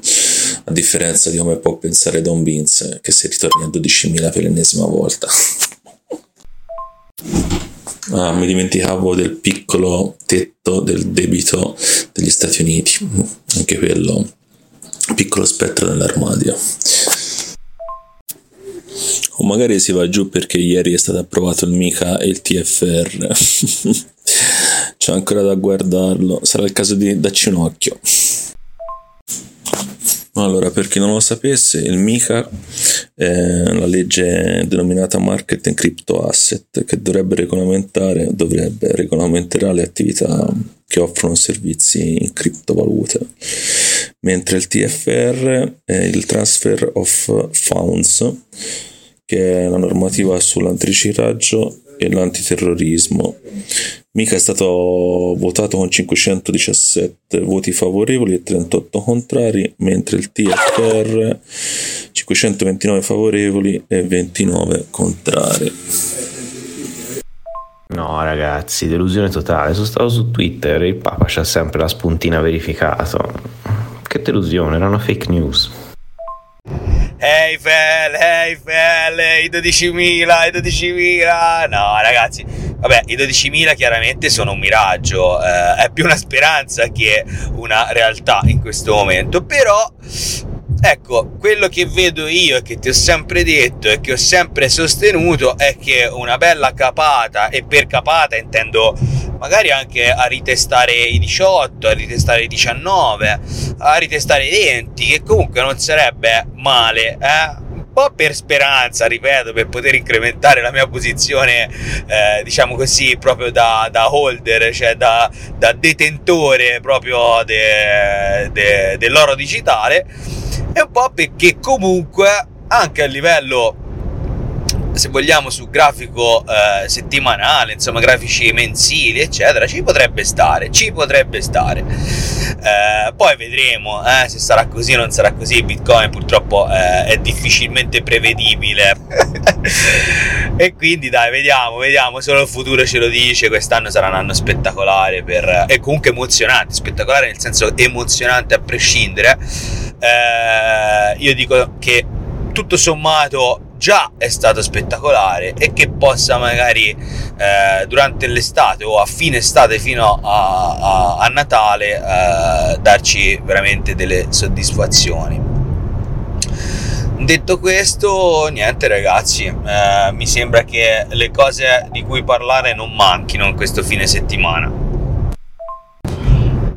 a differenza di come può pensare Don Vince che si ritorna a 12.000 per l'ennesima volta Ah, mi dimenticavo del piccolo tetto del debito degli Stati Uniti, anche quello piccolo spettro nell'armadio. O magari si va giù perché ieri è stato approvato il MICA e il TFR. C'è ancora da guardarlo, sarà il caso di darci un occhio. Allora, per chi non lo sapesse, il MICA è la legge denominata Market and Crypto Asset che dovrebbe regolamentare, dovrebbe, regolamenterà le attività che offrono servizi in criptovalute, mentre il TFR è il Transfer of Funds, che è la normativa sull'antiriciclaggio e l'antiterrorismo. Mica è stato votato con 517 voti favorevoli e 38 contrari, mentre il TFR 529 favorevoli e 29 contrari. No ragazzi, delusione totale, sono stato su Twitter e il Papa c'ha sempre la spuntina verificato. Che delusione, erano fake news. Eiffel, Eiffel, i 12.000, i 12.000. No, ragazzi, vabbè, i 12.000 chiaramente sono un miraggio, eh, è più una speranza che una realtà in questo momento, però Ecco, quello che vedo io e che ti ho sempre detto e che ho sempre sostenuto è che una bella capata, e per capata intendo magari anche a ritestare i 18, a ritestare i 19, a ritestare i 20, che comunque non sarebbe male, eh? Po' per speranza, ripeto, per poter incrementare la mia posizione, eh, diciamo così, proprio da, da holder, cioè da, da detentore proprio de, de, dell'oro digitale. E un po' perché comunque anche a livello se vogliamo su grafico eh, settimanale, insomma grafici mensili, eccetera, ci potrebbe stare, ci potrebbe stare. Eh, poi vedremo eh, se sarà così o non sarà così. Bitcoin purtroppo eh, è difficilmente prevedibile. e quindi dai, vediamo, vediamo, solo il futuro ce lo dice. Quest'anno sarà un anno spettacolare per, e comunque emozionante, spettacolare nel senso emozionante a prescindere. Eh, io dico che tutto sommato già è stato spettacolare e che possa magari eh, durante l'estate o a fine estate fino a, a, a Natale eh, darci veramente delle soddisfazioni. Detto questo, niente ragazzi, eh, mi sembra che le cose di cui parlare non manchino in questo fine settimana.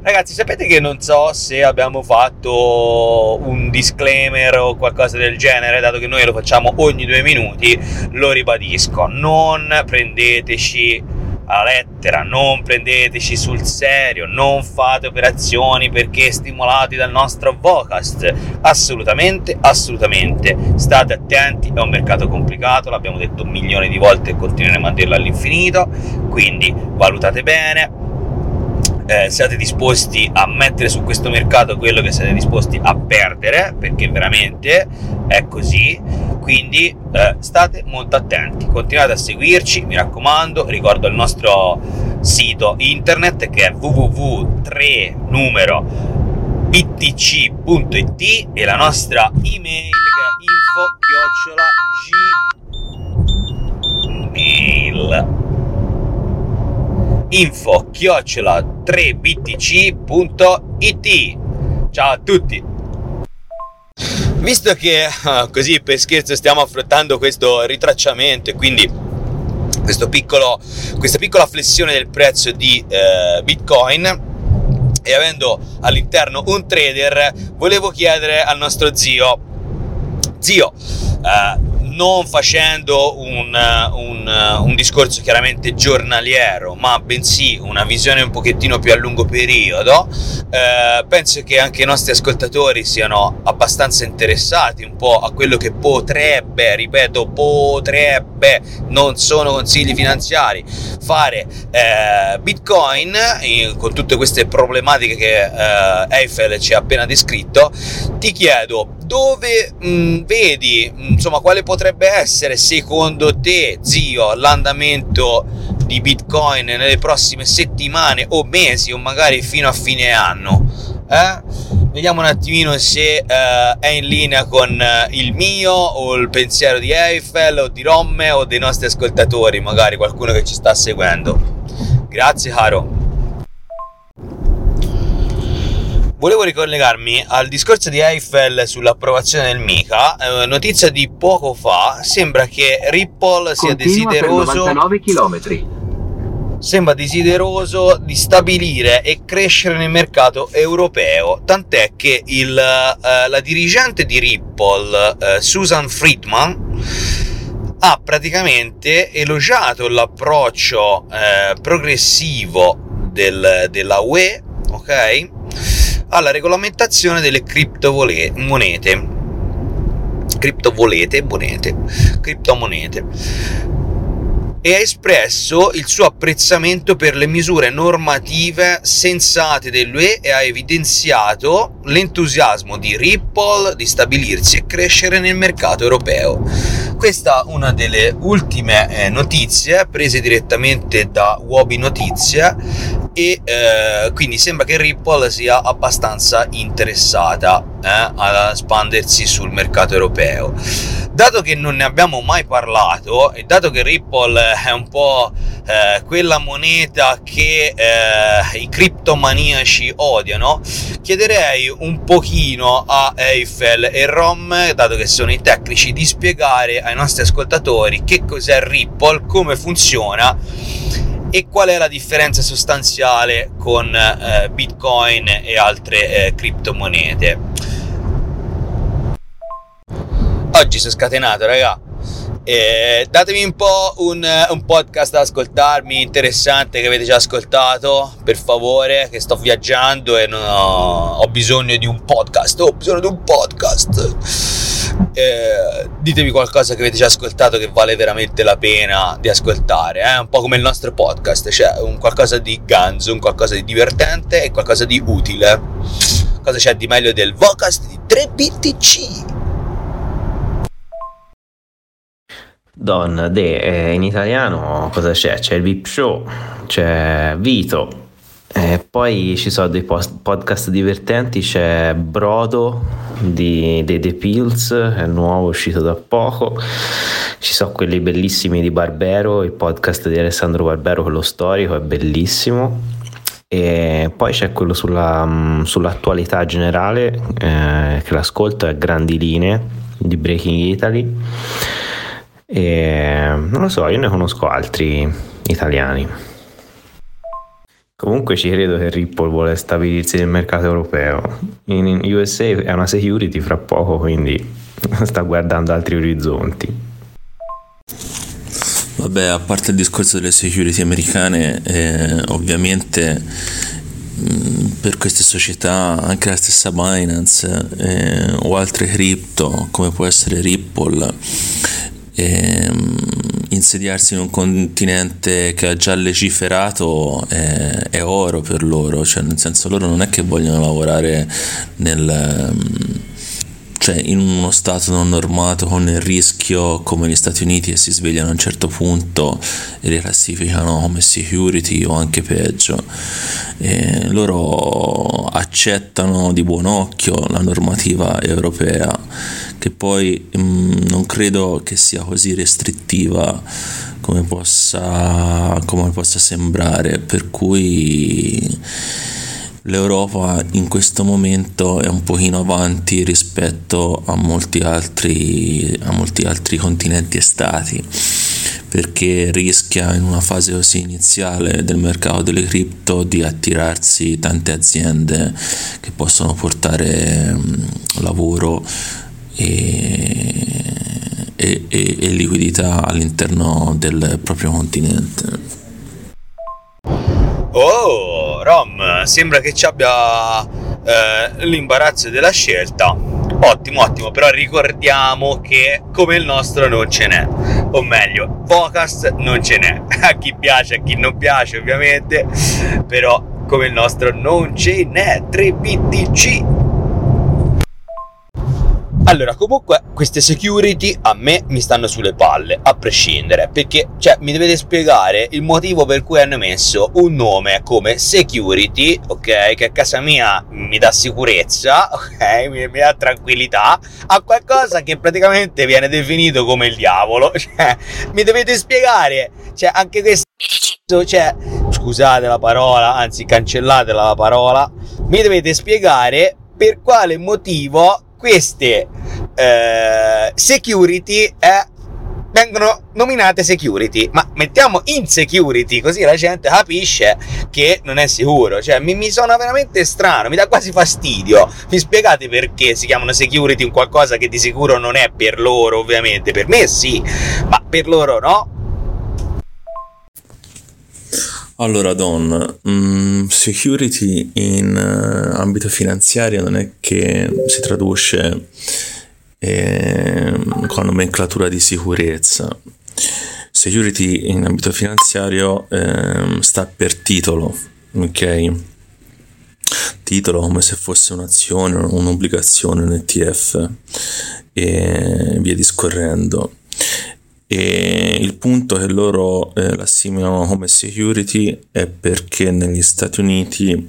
Ragazzi, sapete che non so se abbiamo fatto un disclaimer o qualcosa del genere, dato che noi lo facciamo ogni due minuti, lo ribadisco, non prendeteci alla lettera, non prendeteci sul serio, non fate operazioni perché stimolati dal nostro Vocast, assolutamente, assolutamente, state attenti, è un mercato complicato, l'abbiamo detto milioni di volte e continueremo a dirlo all'infinito, quindi valutate bene, eh, siate disposti a mettere su questo mercato quello che siete disposti a perdere, perché veramente è così. Quindi eh, state molto attenti, continuate a seguirci, mi raccomando, ricordo il nostro sito internet che è www.3 numero btc.it e la nostra email che è info mail info chiocciola 3btc.it ciao a tutti. Visto che ah, così per scherzo stiamo affrontando questo ritracciamento e quindi piccolo, questa piccola flessione del prezzo di eh, bitcoin e avendo all'interno un trader volevo chiedere al nostro zio zio eh, non facendo un, un, un, discorso chiaramente giornaliero, ma bensì una visione un pochettino più a lungo periodo, eh, penso che anche i nostri ascoltatori siano abbastanza interessati un po' a quello che potrebbe, ripeto, potrebbe, non sono consigli finanziari, fare eh, Bitcoin eh, con tutte queste problematiche che eh, Eiffel ci ha appena descritto. Ti chiedo dove mh, mm, vedi, mh, insomma, quale potrebbe essere secondo te, zio, l'andamento di Bitcoin nelle prossime settimane o mesi o magari fino a fine anno? Eh? Vediamo un attimino se uh, è in linea con uh, il mio o il pensiero di Eiffel o di Romme o dei nostri ascoltatori, magari qualcuno che ci sta seguendo. Grazie caro. Volevo ricollegarmi al discorso di Eiffel sull'approvazione del MICA. Eh, notizia di poco fa, sembra che Ripple sia Continua desideroso. 99 km. Sembra desideroso di stabilire e crescere nel mercato europeo, tant'è che il, eh, la dirigente di Ripple, eh, Susan Friedman, ha praticamente elogiato l'approccio eh, progressivo del, della UE, ok? Alla regolamentazione delle criptomonete. Criptovolete, monete, criptomonete e ha espresso il suo apprezzamento per le misure normative sensate dell'UE e ha evidenziato l'entusiasmo di Ripple di stabilirsi e crescere nel mercato europeo. Questa è una delle ultime eh, notizie prese direttamente da Wobi Notizie e eh, quindi sembra che Ripple sia abbastanza interessata eh, ad espandersi sul mercato europeo. Dato che non ne abbiamo mai parlato e dato che Ripple è un po' eh, quella moneta che eh, i criptomaniaci odiano, chiederei un pochino a Eiffel e Rom, dato che sono i tecnici, di spiegare ai nostri ascoltatori che cos'è Ripple, come funziona e qual è la differenza sostanziale con eh, Bitcoin e altre eh, criptomonete. Oggi sono scatenato, raga. Eh, datemi un po' un, un, podcast da ascoltarmi interessante che avete già ascoltato, per favore, che sto viaggiando e ho, ho, bisogno di un podcast. Ho bisogno di un podcast. Eh, ditemi qualcosa che avete già ascoltato che vale veramente la pena di ascoltare. Eh? un po' come il nostro podcast, cioè un qualcosa di ganzo, un qualcosa di divertente e qualcosa di utile. Cosa c'è di meglio del Vocast di 3BTC? Don De, eh, in italiano cosa c'è? C'è il VIP Show, c'è Vito, eh, poi ci sono dei post- podcast divertenti, c'è Brodo di, dei The Pills, è nuovo, uscito da poco, ci sono quelli bellissimi di Barbero, il podcast di Alessandro Barbero, quello storico, è bellissimo. E poi c'è quello sulla, sull'attualità generale, eh, che l'ascolto è Grandi Linee di Breaking Italy e non lo so, io ne conosco altri italiani. Comunque ci credo che Ripple vuole stabilirsi nel mercato europeo. In USA è una security fra poco, quindi sta guardando altri orizzonti. Vabbè, a parte il discorso delle security americane, eh, ovviamente mm, per queste società, anche la stessa Binance eh, o altre cripto, come può essere Ripple, ehm, insediarsi in un continente che ha già legiferato è, è, oro per loro, cioè nel senso loro non è che vogliono lavorare nel, cioè in uno stato non normato con il rischio come gli Stati Uniti che si svegliano a un certo punto e li classificano come security o anche peggio. E loro accettano di buon occhio la normativa europea che poi mh, mm, non credo che sia così restrittiva come possa, come possa sembrare, per cui l'Europa in questo momento è un pochino avanti rispetto a molti altri, a molti altri continenti e stati perché rischia in una fase così iniziale del mercato delle cripto di attirarsi tante aziende che possono portare um, lavoro e, e, e, e liquidità all'interno del proprio continente. Oh, Rom, sembra che ci abbia eh, l'imbarazzo della scelta. Ottimo, ottimo, però ricordiamo che come il nostro non ce n'è. O meglio, Vocast non ce n'è. A chi piace, a chi non piace, ovviamente. Però come il nostro non ce n'è. 3BTC allora, comunque, queste security a me mi stanno sulle palle, a prescindere, perché, cioè, mi dovete spiegare il motivo per cui hanno messo un nome come security, ok, che a casa mia mi dà sicurezza, ok, mi, mi dà tranquillità, a qualcosa che praticamente viene definito come il diavolo, cioè, mi dovete spiegare, cioè, anche questo, cioè, scusate la parola, anzi, cancellatela la parola, mi dovete spiegare per quale motivo queste eh, security eh, vengono nominate security, ma mettiamo in security così la gente capisce che non è sicuro. Cioè, mi, mi sono veramente strano, mi dà quasi fastidio. Mi spiegate perché si chiamano security un qualcosa che di sicuro non è per loro, ovviamente. Per me sì, ma per loro no. Allora, Don, um, security in uh, ambito finanziario non è che si traduce eh, con nomenclatura di sicurezza. Security in ambito finanziario eh, sta per titolo, ok? Titolo come se fosse un'azione, un'obbligazione, un ETF e via discorrendo e il punto che loro eh, l'assimilano come security è perché negli Stati Uniti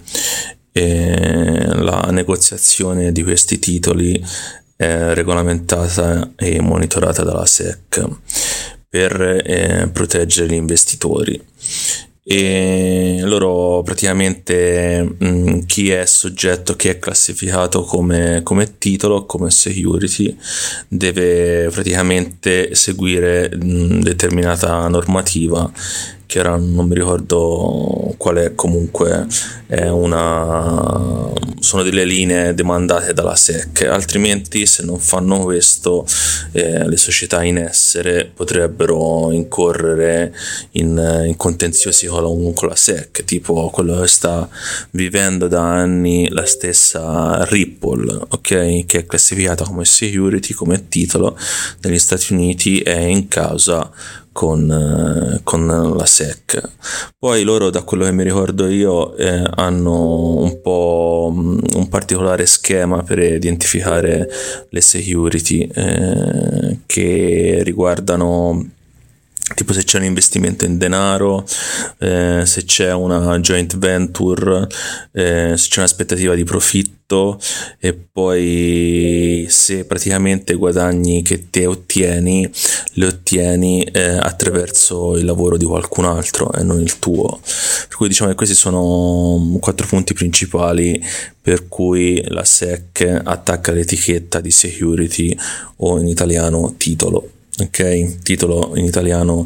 eh, la negoziazione di questi titoli è regolamentata e monitorata dalla SEC per eh, proteggere gli investitori e loro praticamente mh, chi è soggetto chi è classificato come, come titolo come security deve praticamente seguire mh, determinata normativa che ora non mi ricordo qual è comunque è una sono delle linee demandate dalla SEC altrimenti se non fanno questo eh, le società in essere potrebbero incorrere in, in contenziosi con, con la SEC tipo quello che sta vivendo da anni la stessa Ripple ok? Che è classificata come security come titolo negli Stati Uniti è in causa con, eh, con, la SEC. Poi loro, da quello che mi ricordo io, eh, hanno un po' mm, un particolare schema per identificare le security eh, che riguardano tipo se c'è un investimento in denaro, eh, se c'è una joint venture, eh, se c'è un'aspettativa di profitto e poi se praticamente i guadagni che te ottieni li ottieni eh, attraverso il lavoro di qualcun altro e non il tuo. Per cui diciamo che questi sono quattro punti principali per cui la SEC attacca l'etichetta di security o in italiano titolo ok? Titolo in italiano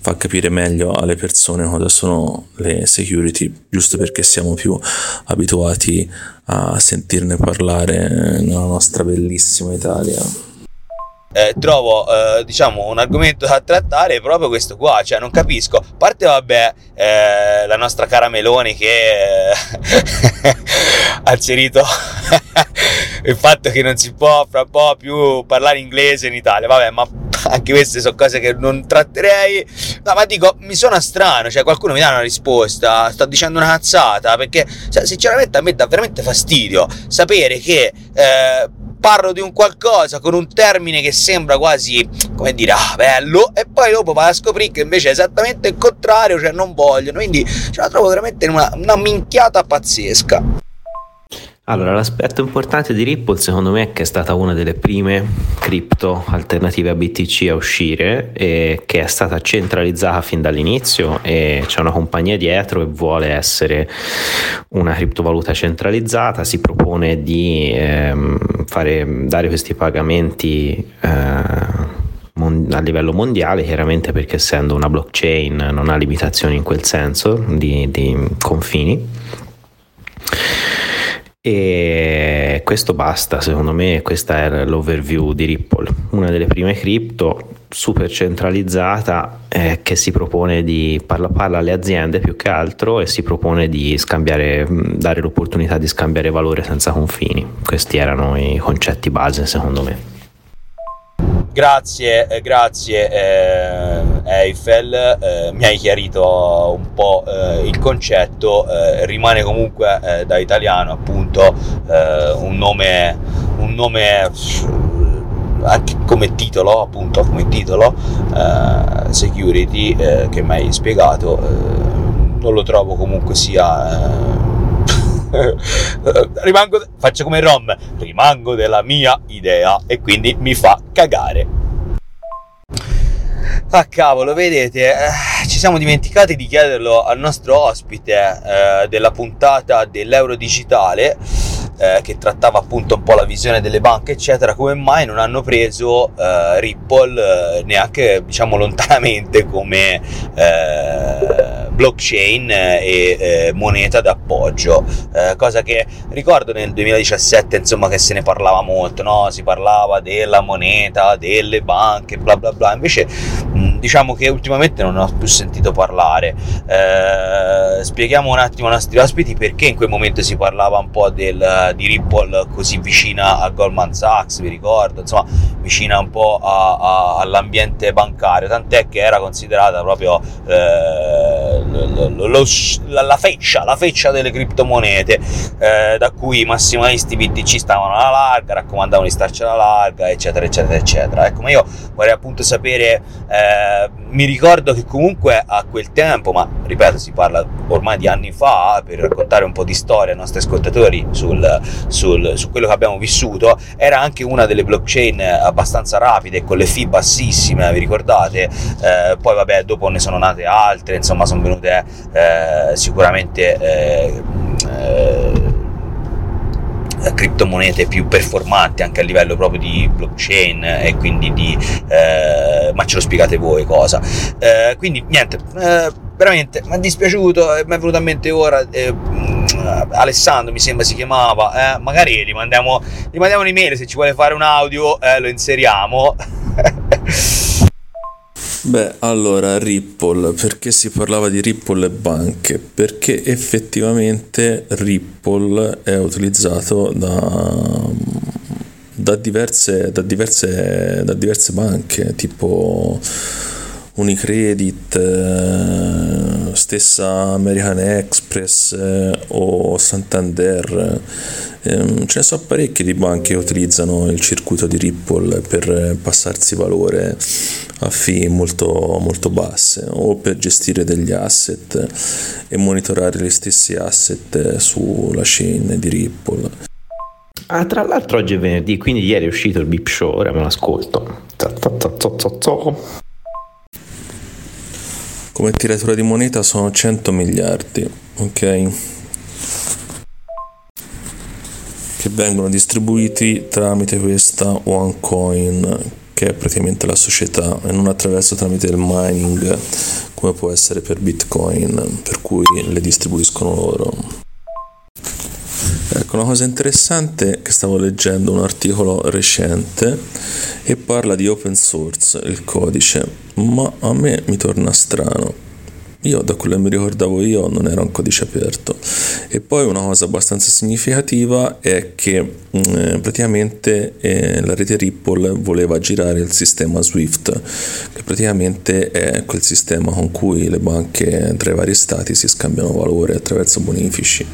fa capire meglio alle persone cosa sono le security, giusto perché siamo più abituati a sentirne parlare nella nostra bellissima Italia. Eh, trovo eh, diciamo un argomento da trattare proprio questo qua cioè non capisco a parte vabbè eh, la nostra cara Meloni che eh, ha inserito il fatto che non si può fra un po' più parlare inglese in Italia vabbè ma anche queste sono cose che non tratterei. No, ma dico, mi suona strano, cioè qualcuno mi dà una risposta, sto dicendo una cazzata, perché cioè, sinceramente a me dà veramente fastidio sapere che eh, parlo di un qualcosa con un termine che sembra quasi, come dire, ah, bello, e poi dopo vai a scoprire che invece è esattamente il contrario, cioè non vogliono, quindi ce la trovo veramente una, una minchiata pazzesca. Allora, l'aspetto importante di Ripple secondo me è che è stata una delle prime cripto alternative a BTC a uscire e che è stata centralizzata fin dall'inizio e c'è una compagnia dietro e vuole essere una criptovaluta centralizzata, si propone di ehm, fare, dare questi pagamenti eh, a livello mondiale, chiaramente perché essendo una blockchain non ha limitazioni in quel senso di, di confini e questo basta, secondo me, questa è l'overview di Ripple, una delle prime cripto super centralizzata eh, che si propone di parla, parla alle aziende più che altro e si propone di scambiare, dare l'opportunità di scambiare valore senza confini. Questi erano i concetti base, secondo me. Grazie, eh, grazie eh, Eiffel, eh, mi hai chiarito un po' eh, il concetto, eh, rimane comunque eh, da italiano appunto un nome, un nome anche come titolo, appunto come titolo, security che mi hai spiegato, non lo trovo comunque sia rimango, faccio come Rom, rimango della mia idea e quindi mi fa cagare. Ah cavolo, vedete, eh, ci siamo dimenticati di chiederlo al nostro ospite eh, della puntata dell'euro digitale eh, che trattava appunto un po' la visione delle banche eccetera come mai non hanno preso eh, Ripple eh, neanche diciamo lontanamente come blockchain e eh, moneta d'appoggio, eh, cosa che ricordo nel 2017 insomma che se ne parlava molto, no? si parlava della moneta, delle banche, bla bla bla, invece diciamo che ultimamente non ho più sentito parlare. Eh, spieghiamo un attimo ai nostri ospiti perché in quel momento si parlava un po' del, di Ripple così vicina a Goldman Sachs, vi ricordo, insomma vicina un po' a, a, all'ambiente bancario, tant'è che era considerata proprio eh, lo, lo, la feccia, la feccia delle criptomonete, eh, da cui i massimalisti BTC stavano alla larga, raccomandavano di starci alla larga, eccetera, eccetera, eccetera. Ecco, ma io vorrei appunto sapere, eh, mi ricordo che comunque a quel tempo, ma ripeto, si parla ormai di anni fa, per raccontare un po' di storia ai nostri ascoltatori sul, sul, su quello che abbiamo vissuto, era anche una delle blockchain abbastanza rapide, con le fee bassissime, vi ricordate? Eh, poi vabbè, dopo ne sono nate altre, insomma, sono venute eh, sicuramente eh, eh, criptomonete più performanti anche a livello proprio di blockchain e quindi di eh, ma ce lo spiegate voi cosa. Eh, quindi niente eh, veramente mi è dispiaciuto mi è venuto a mente ora eh, Alessandro mi sembra si chiamava eh, magari gli mandiamo, gli mandiamo un'email se ci vuole fare un audio eh, lo inseriamo Beh, allora Ripple, perché si parlava di Ripple e banche? Perché effettivamente Ripple è utilizzato da, da, diverse, da, diverse, da diverse banche, tipo Unicredit, eh, stessa American Express eh, o Santander. Eh, ce ne sono parecchie di banche che utilizzano il circuito di Ripple per passarsi valore a fee molto, molto basse o per gestire degli asset e monitorare gli stessi asset sulla chain di Ripple. Ah, tra l'altro oggi è venerdì, quindi ieri è uscito il Bip Show, ora me l'ascolto. Come tiratura di moneta sono 100 miliardi, ok? Che vengono distribuiti tramite questa OneCoin, che è praticamente la società, e non attraverso tramite il mining, come può essere per Bitcoin, per cui le distribuiscono loro. Ecco, una cosa interessante che stavo leggendo un articolo recente e parla di open source, il codice, ma a me mi torna strano. Io, da quello che mi ricordavo io, non era un codice aperto. E poi una cosa abbastanza significativa è che eh, praticamente eh, la rete Ripple voleva girare il sistema SWIFT, che praticamente è quel sistema con cui le banche tra i vari stati si scambiano valore attraverso bonifici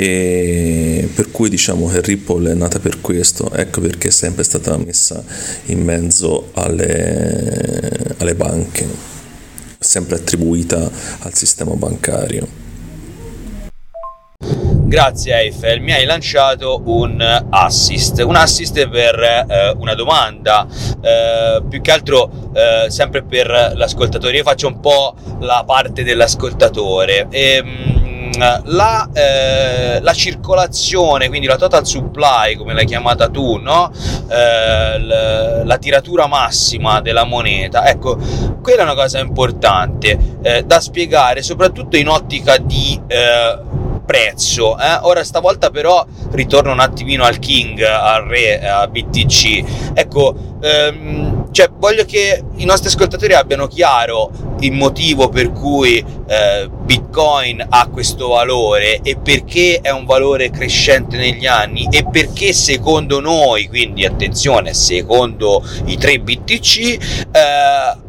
e per cui diciamo che Ripple è nata per questo, ecco perché è sempre stata messa in mezzo alle, alle banche, sempre attribuita al sistema bancario. Grazie Eiffel, mi hai lanciato un assist, un assist per eh, una domanda, eh, più che altro eh, sempre per l'ascoltatore, io faccio un po' la parte dell'ascoltatore. E, ehm, la, eh, la, circolazione, quindi la total supply, come l'hai chiamata tu, no? eh, la, la, tiratura massima della moneta, ecco, quella è una cosa importante eh, da spiegare, soprattutto in ottica di eh, prezzo. Eh? Ora stavolta però ritorno un attimino al King, al re, a BTC. Ecco, ehm, cioè, voglio che i nostri ascoltatori abbiano chiaro il motivo per cui eh, Bitcoin ha questo valore e perché è un valore crescente negli anni e perché secondo noi, quindi attenzione, secondo i tre BTC, eh,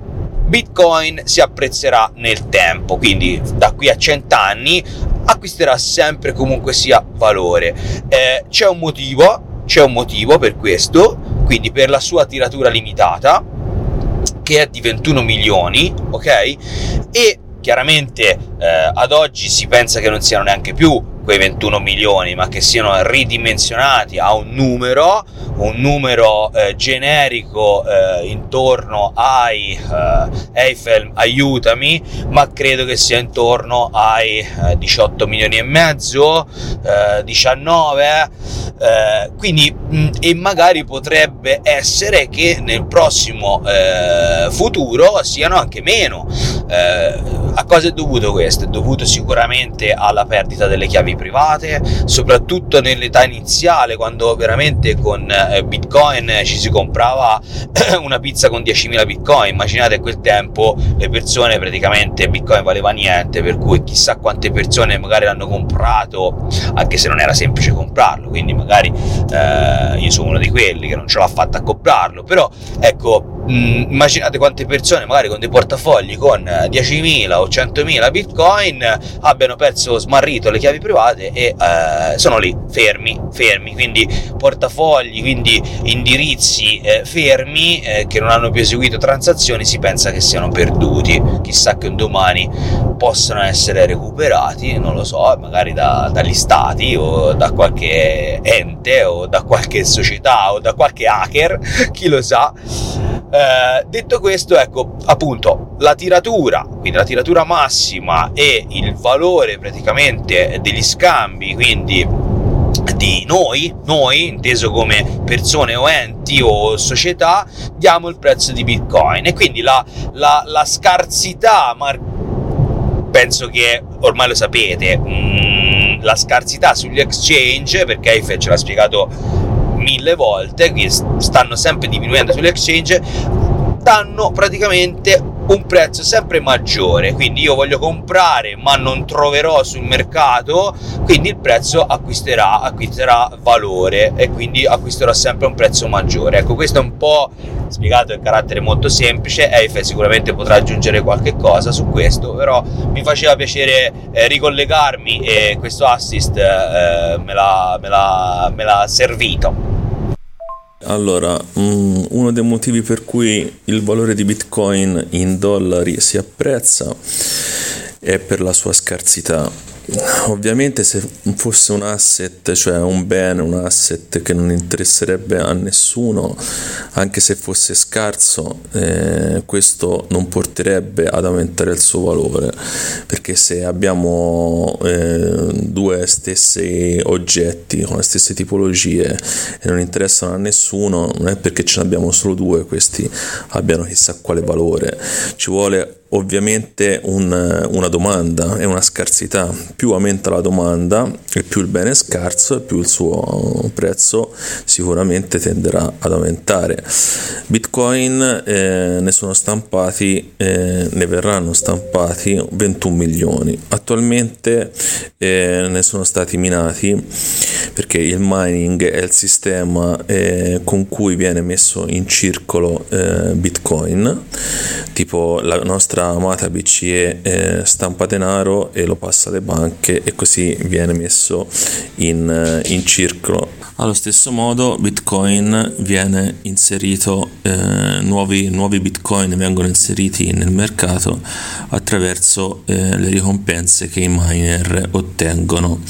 Bitcoin si apprezzerà nel tempo, quindi da qui a 100 anni acquisterà sempre comunque sia valore. Eh, c'è un motivo, c'è un motivo per questo, quindi per la sua tiratura limitata, che è di 21 milioni, ok? E chiaramente eh, ad oggi si pensa che non siano neanche più quei 21 milioni, ma che siano ridimensionati a un numero, un numero eh, generico eh, intorno ai eh, Eiffel, aiutami, ma credo che sia intorno ai 18 eh, milioni e mezzo, 19, eh, eh, quindi mh, e magari potrebbe essere che nel prossimo futuro siano anche meno. a cosa è dovuto questo? È dovuto sicuramente alla perdita delle chiavi private, soprattutto nell'età iniziale, quando veramente con eh, Bitcoin ci si comprava una pizza con 10.000 Bitcoin. Immaginate a quel tempo le persone praticamente Bitcoin valeva niente, per cui chissà quante persone magari l'hanno comprato, anche se non era semplice comprarlo, quindi magari eh, io sono uno di quelli che non ce l'ha fatta a comprarlo, però ecco, mh, immaginate quante persone magari con dei portafogli con 10.000 o 100.000 bitcoin abbiano perso smarrito le chiavi private e eh, sono lì fermi fermi. Quindi portafogli quindi indirizzi eh, fermi eh, che non hanno più eseguito transazioni si pensa che siano perduti. Chissà che un domani possano essere recuperati non lo so magari da, dagli stati o da qualche ente o da qualche società o da qualche hacker chi lo sa. Eh, detto questo, ecco appunto la tiratura, quindi la tiratura massima e il valore praticamente degli scambi, quindi di noi, noi inteso come persone o enti o società, diamo il prezzo di Bitcoin. E quindi la, la, la scarsità, ma penso che ormai lo sapete, mh, mm, la scarsità sugli exchange, perché Eiffel ce l'ha spiegato mille volte, quindi stanno sempre diminuendo sugli exchange, danno praticamente un prezzo sempre maggiore quindi io voglio comprare ma non troverò sul mercato quindi il prezzo acquisterà acquisterà valore e quindi acquisterò sempre un prezzo maggiore. Ecco questo è un po' spiegato in carattere molto semplice Eiffel sicuramente potrà aggiungere qualche cosa su questo però mi faceva piacere eh, ricollegarmi e questo assist eh, me, l'ha, me, l'ha, me l'ha servito allora, mm, uno dei motivi per cui il valore di Bitcoin in dollari si apprezza è per la sua scarsità. Ovviamente se fosse un asset, cioè un bene, un asset che non interesserebbe a nessuno, anche se fosse scarso, eh, questo non porterebbe ad aumentare il suo valore, perché se abbiamo eh, due stessi oggetti con le stesse tipologie e non interessano a nessuno, non è perché ce ne abbiamo solo due questi abbiano chissà quale valore, ci vuole ovviamente un, una domanda e una scarsità. Più aumenta la domanda e più il bene è scarso e più il suo prezzo sicuramente tenderà ad aumentare. Bitcoin eh, ne sono stampati, eh, ne verranno stampati 21 milioni. Attualmente eh, ne sono stati minati perché il mining è il sistema eh, con cui viene messo in circolo eh, Bitcoin, tipo la nostra nostra amata BCE eh, stampa denaro e lo passa alle banche e così viene messo in, eh, in circolo. Allo stesso modo Bitcoin viene inserito, eh, nuovi, nuovi Bitcoin vengono inseriti nel mercato attraverso eh, le ricompense che i miner ottengono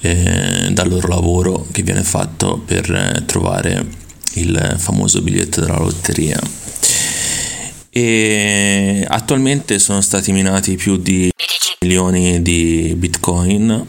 eh, dal loro lavoro che viene fatto per eh, trovare il famoso biglietto della lotteria e attualmente sono stati minati più di milioni di bitcoin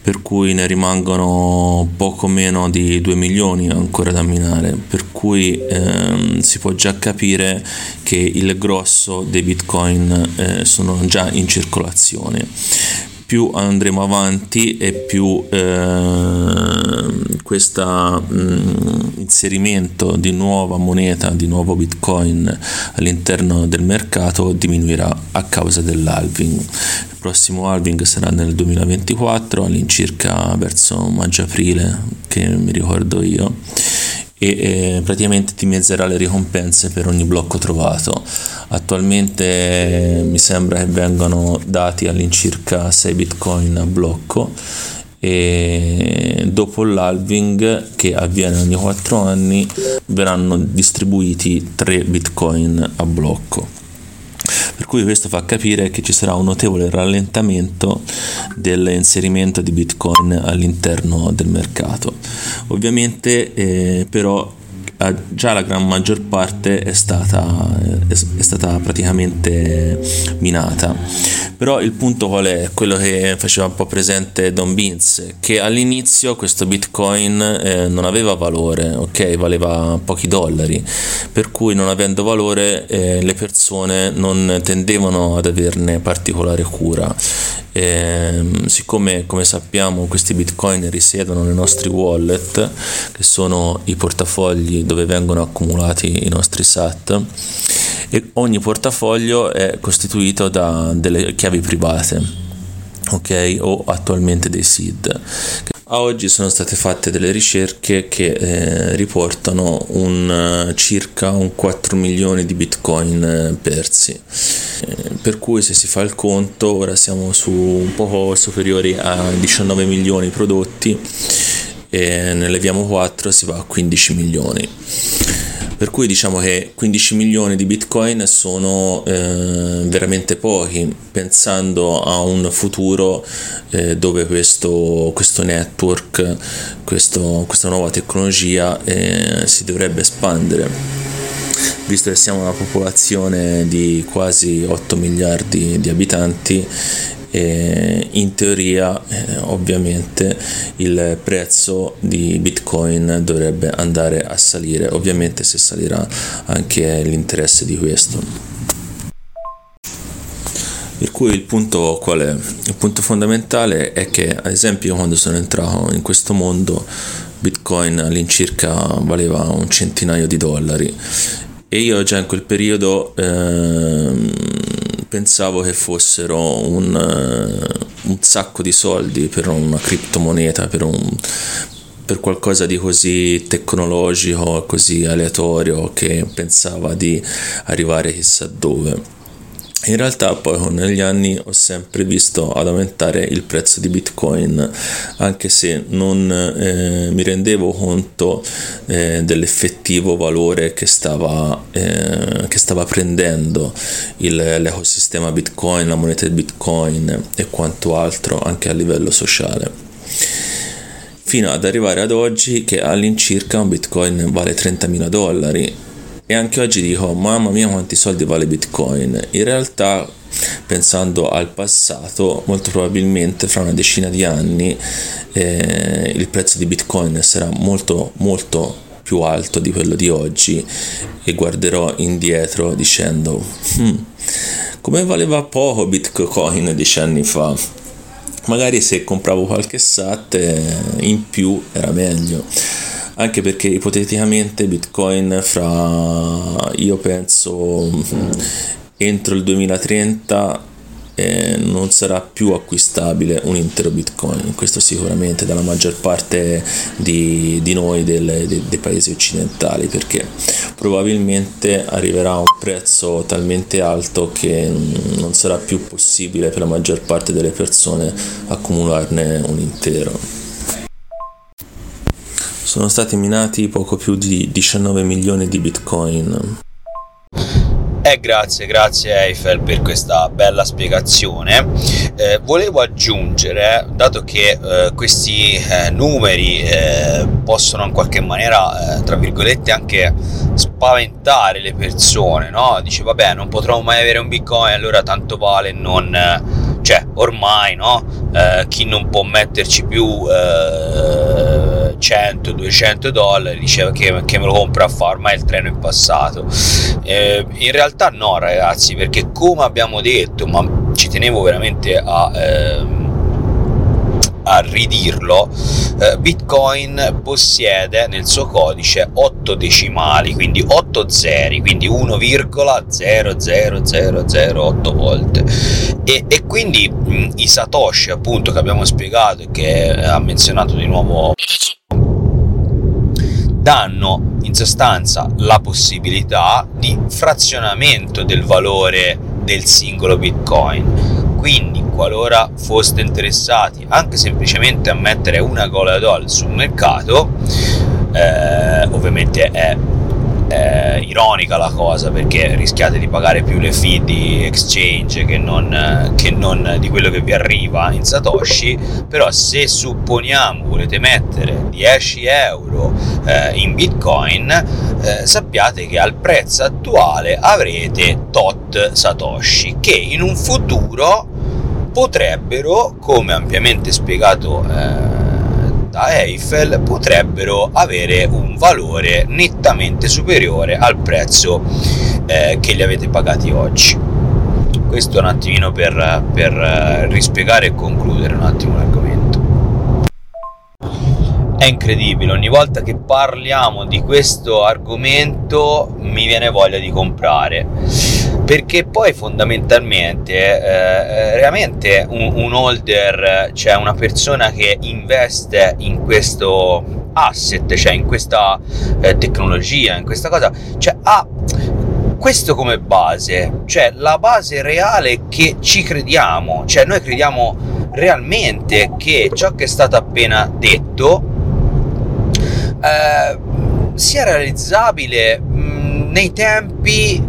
per cui ne rimangono poco meno di 2 milioni ancora da minare. Per cui ehm, si può già capire che il grosso dei bitcoin eh, sono già in circolazione più andremo avanti e più eh, questo mm, inserimento di nuova moneta, di nuovo bitcoin all'interno del mercato diminuirà a causa dell'halving. Il prossimo halving sarà nel 2024, all'incirca verso maggio-aprile, che mi ricordo io e eh, praticamente dimezzerà le ricompense per ogni blocco trovato. Attualmente eh, mi sembra che vengano dati all'incirca 6 bitcoin a blocco e dopo l'halving che avviene ogni 4 anni verranno distribuiti 3 bitcoin a blocco per cui questo fa capire che ci sarà un notevole rallentamento dell'inserimento di Bitcoin all'interno del mercato. Ovviamente eh, però già la gran maggior parte è stata, è stata praticamente minata. Però il punto qual è? Quello che faceva un po' presente Don Beans, che all'inizio questo bitcoin eh, non aveva valore, ok? Valeva pochi dollari, per cui non avendo valore eh, le persone non tendevano ad averne particolare cura. E, siccome come sappiamo questi bitcoin risiedono nei nostri wallet, che sono i portafogli dove vengono accumulati i nostri SAT e ogni portafoglio è costituito da delle chiavi private ok o attualmente dei seed a oggi sono state fatte delle ricerche che eh, riportano un, circa un 4 milioni di bitcoin eh, persi. Eh, per cui se si fa il conto ora siamo su un po' superiori a 19 milioni prodotti e ne leviamo 4 si va a 15 milioni. Per cui diciamo che 15 milioni di bitcoin sono eh, veramente pochi, pensando a un futuro eh, dove questo, questo network, questo, questa nuova tecnologia eh, si dovrebbe espandere. Visto che siamo una popolazione di quasi 8 miliardi di abitanti e in teoria eh, ovviamente il prezzo di bitcoin dovrebbe andare a salire. Ovviamente se salirà anche l'interesse di questo. Per cui il punto qual è? Il punto fondamentale è che ad esempio quando sono entrato in questo mondo bitcoin all'incirca valeva un centinaio di dollari. E io già in quel periodo ehm, pensavo che fossero un, uh, un, sacco di soldi per una criptomoneta, per, un, per qualcosa di così tecnologico, così aleatorio che pensava di arrivare chissà dove. In realtà poi negli anni ho sempre visto ad aumentare il prezzo di Bitcoin, anche se non eh, mi rendevo conto eh, dell'effettivo valore che stava, eh, che stava prendendo il, l'ecosistema Bitcoin, la moneta di Bitcoin e quanto altro anche a livello sociale. Fino ad arrivare ad oggi che all'incirca un Bitcoin vale 30.000 dollari e anche oggi dico, mamma mia quanti soldi vale Bitcoin. In realtà, pensando al passato, molto probabilmente fra una decina di anni eh, il prezzo di Bitcoin sarà molto molto più alto di quello di oggi. E guarderò indietro dicendo hmm, come valeva poco Bitcoin dieci anni fa? Magari se compravo qualche SAT eh, in più era meglio anche perché ipoteticamente Bitcoin fra io penso entro il 2030 eh, non sarà più acquistabile un intero bitcoin. Questo sicuramente dalla maggior parte di, di noi del, de, dei paesi occidentali perché probabilmente arriverà a un prezzo talmente alto che non sarà più possibile per la maggior parte delle persone accumularne un intero sono stati minati poco più di 19 milioni di bitcoin. Eh, grazie, grazie Eiffel per questa bella spiegazione. Eh, volevo aggiungere, dato che eh, questi eh, numeri eh, possono in qualche maniera, eh, tra virgolette, anche spaventare le persone, no? Dice, vabbè, non potrò mai avere un bitcoin, allora tanto vale non... Cioè, ormai, no? chi non può metterci più 100-200 dollari diceva che, che, me lo compra a fare ormai il treno è passato eh, in realtà no ragazzi perché come abbiamo detto ma ci tenevo veramente a eh, a ridirlo, eh, Bitcoin possiede nel suo codice 8 decimali, quindi 8 zeri, quindi 1,00008 volte. E, e quindi mh, i Satoshi, appunto, che abbiamo spiegato e che ha menzionato di nuovo danno in sostanza la possibilità di frazionamento del valore del singolo bitcoin quindi qualora foste interessati anche semplicemente a mettere una gola doll sul mercato eh, ovviamente è eh, ironica la cosa perché rischiate di pagare più le fee di exchange che non, che non di quello che vi arriva in Satoshi però se supponiamo volete mettere 10 euro eh, in bitcoin eh, sappiate che al prezzo attuale avrete tot Satoshi che in un futuro potrebbero come ampiamente spiegato da Eiffel potrebbero avere un valore nettamente superiore al prezzo eh, che li avete pagati oggi. Questo un attimino per, per eh, rispiegare e concludere un attimo l'argomento. È incredibile, ogni volta che parliamo di questo argomento mi viene voglia di comprare perché poi fondamentalmente eh, realmente un, un holder cioè una persona che investe in questo asset cioè in questa eh, tecnologia in questa cosa cioè ha questo come base, cioè la base reale che ci crediamo, cioè noi crediamo realmente che ciò che è stato appena detto eh, sia realizzabile mh, nei tempi,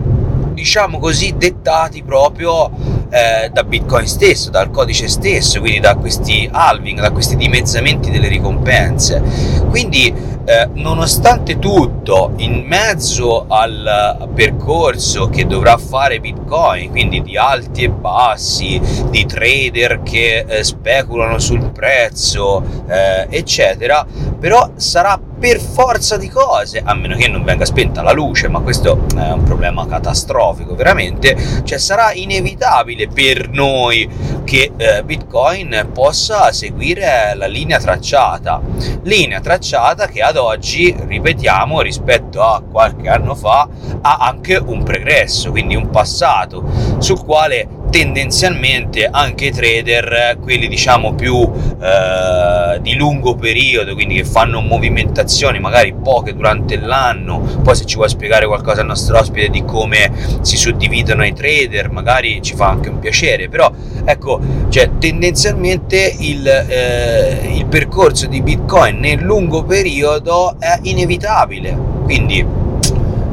diciamo così, dettati proprio eh, da Bitcoin stesso, dal codice stesso, quindi da questi halving, da questi dimezzamenti delle ricompense. Quindi eh, nonostante tutto, in mezzo al percorso che dovrà fare Bitcoin, quindi di alti e bassi, di trader che eh, speculano sul prezzo, eh, eccetera, però sarà per forza di cose, a meno che non venga spenta la luce, ma questo è un problema catastrofico veramente, cioè sarà inevitabile per noi che eh, Bitcoin possa seguire la linea tracciata, linea tracciata che ad oggi, ripetiamo, rispetto a qualche anno fa, ha anche un pregresso, quindi un passato sul quale tendenzialmente anche i trader, quelli diciamo più eh, di lungo periodo, quindi che fanno movimentazioni magari poche durante l'anno, poi se ci vuoi spiegare qualcosa al nostro ospite di come si suddividono i trader, magari ci fa anche un piacere, però ecco, cioè, tendenzialmente il, eh, il percorso di Bitcoin nel lungo periodo è inevitabile, quindi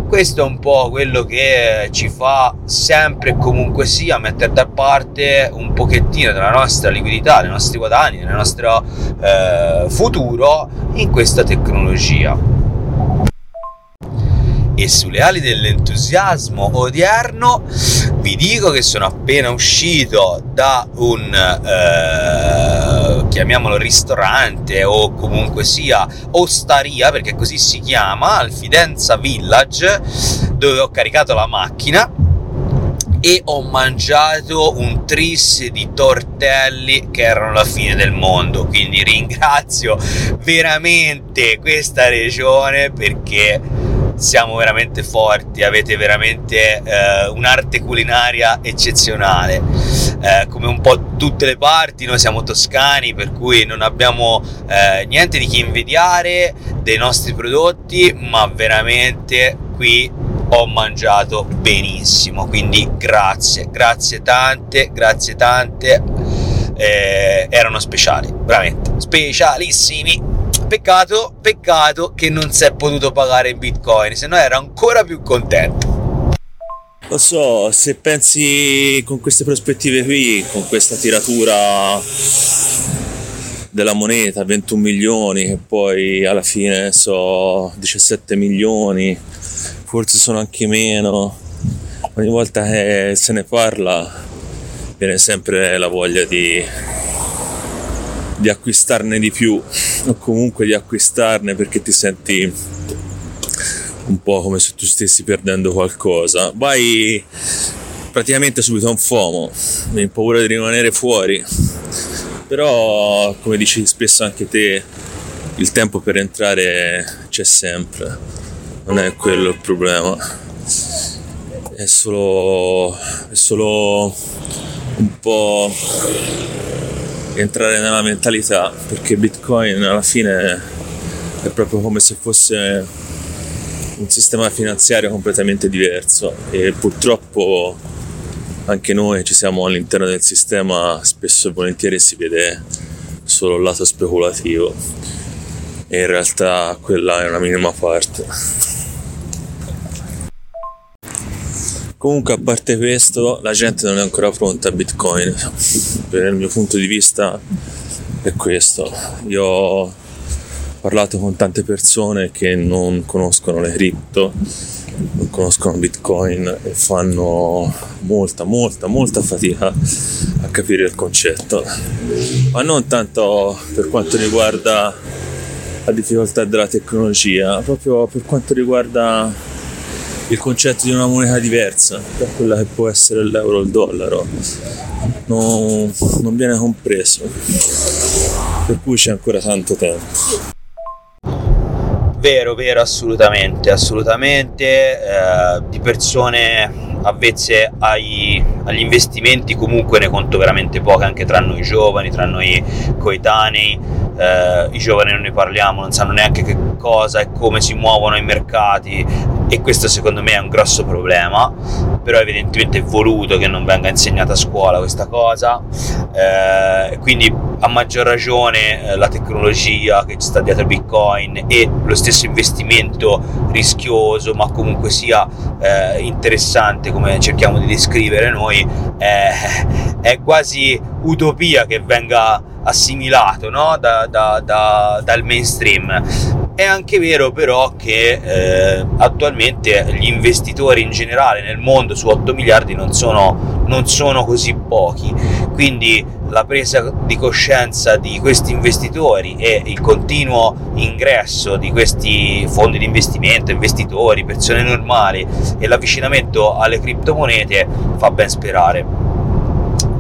questo è un po' quello che ci fa sempre e comunque sia mettere da parte un pochettino della nostra liquidità, dei nostri guadagni, del nostro eh, futuro in questa tecnologia. E sulle ali dell'entusiasmo odierno vi dico che sono appena uscito da un eh, chiamiamolo ristorante o comunque sia ostaria perché così si chiama al Fidenza Village dove ho caricato la macchina e ho mangiato un tris di tortelli che erano la fine del mondo. Quindi ringrazio veramente questa regione perché siamo veramente forti, avete veramente eh, un'arte culinaria eccezionale. Eh, come un po' tutte le parti, noi siamo toscani, per cui non abbiamo eh, niente di che invidiare dei nostri prodotti, ma veramente qui ho mangiato benissimo. Quindi grazie, grazie tante, grazie tante. Eh, erano speciali, veramente specialissimi. Peccato, peccato che non si è potuto pagare in bitcoin, se no ero ancora più contento. Lo so, se pensi con queste prospettive qui, con questa tiratura della moneta, 21 milioni, che poi alla fine so 17 milioni, forse sono anche meno, ogni volta che se ne parla viene sempre la voglia di di acquistarne di più o comunque di acquistarne perché ti senti un po' come se tu stessi perdendo qualcosa. Vai praticamente subito a un FOMO, hai paura di rimanere fuori, però come dici spesso anche te, il tempo per entrare c'è sempre, non è quello il problema, è solo, è solo un po' entrare nella mentalità perché Bitcoin alla fine è proprio come se fosse un sistema finanziario completamente diverso e purtroppo anche noi ci siamo all'interno del sistema spesso e volentieri si vede solo il lato speculativo e in realtà quella è una minima parte. Comunque, a parte questo, la gente non è ancora pronta a Bitcoin. Per il mio punto di vista è questo. Io ho parlato con tante persone che non conoscono le cripto, non conoscono Bitcoin e fanno molta, molta, molta fatica a capire il concetto. Ma non tanto per quanto riguarda la difficoltà della tecnologia, proprio per quanto riguarda il concetto di una moneta diversa da quella che può essere l'euro o il dollaro non, non viene compreso per cui c'è ancora tanto tempo. Vero vero assolutamente assolutamente eh, di persone avvezze ai, agli investimenti comunque ne conto veramente poche anche tra noi giovani, tra noi coetanei, eh, i giovani non ne parliamo, non sanno neanche che cosa e come si muovono i mercati e questo secondo me è un grosso problema, però evidentemente è voluto che non venga insegnata a scuola questa cosa, eh, quindi a maggior ragione eh, la tecnologia che ci sta dietro Bitcoin e lo stesso investimento rischioso ma comunque sia eh, interessante come cerchiamo di descrivere noi, è quasi utopia che venga assimilato no? da, da, da, dal mainstream. È anche vero però che eh, attualmente gli investitori in generale nel mondo su 8 miliardi non sono, non sono così pochi, quindi la presa di coscienza di questi investitori e il continuo ingresso di questi fondi di investimento, investitori, persone normali e l'avvicinamento alle criptomonete fa ben sperare.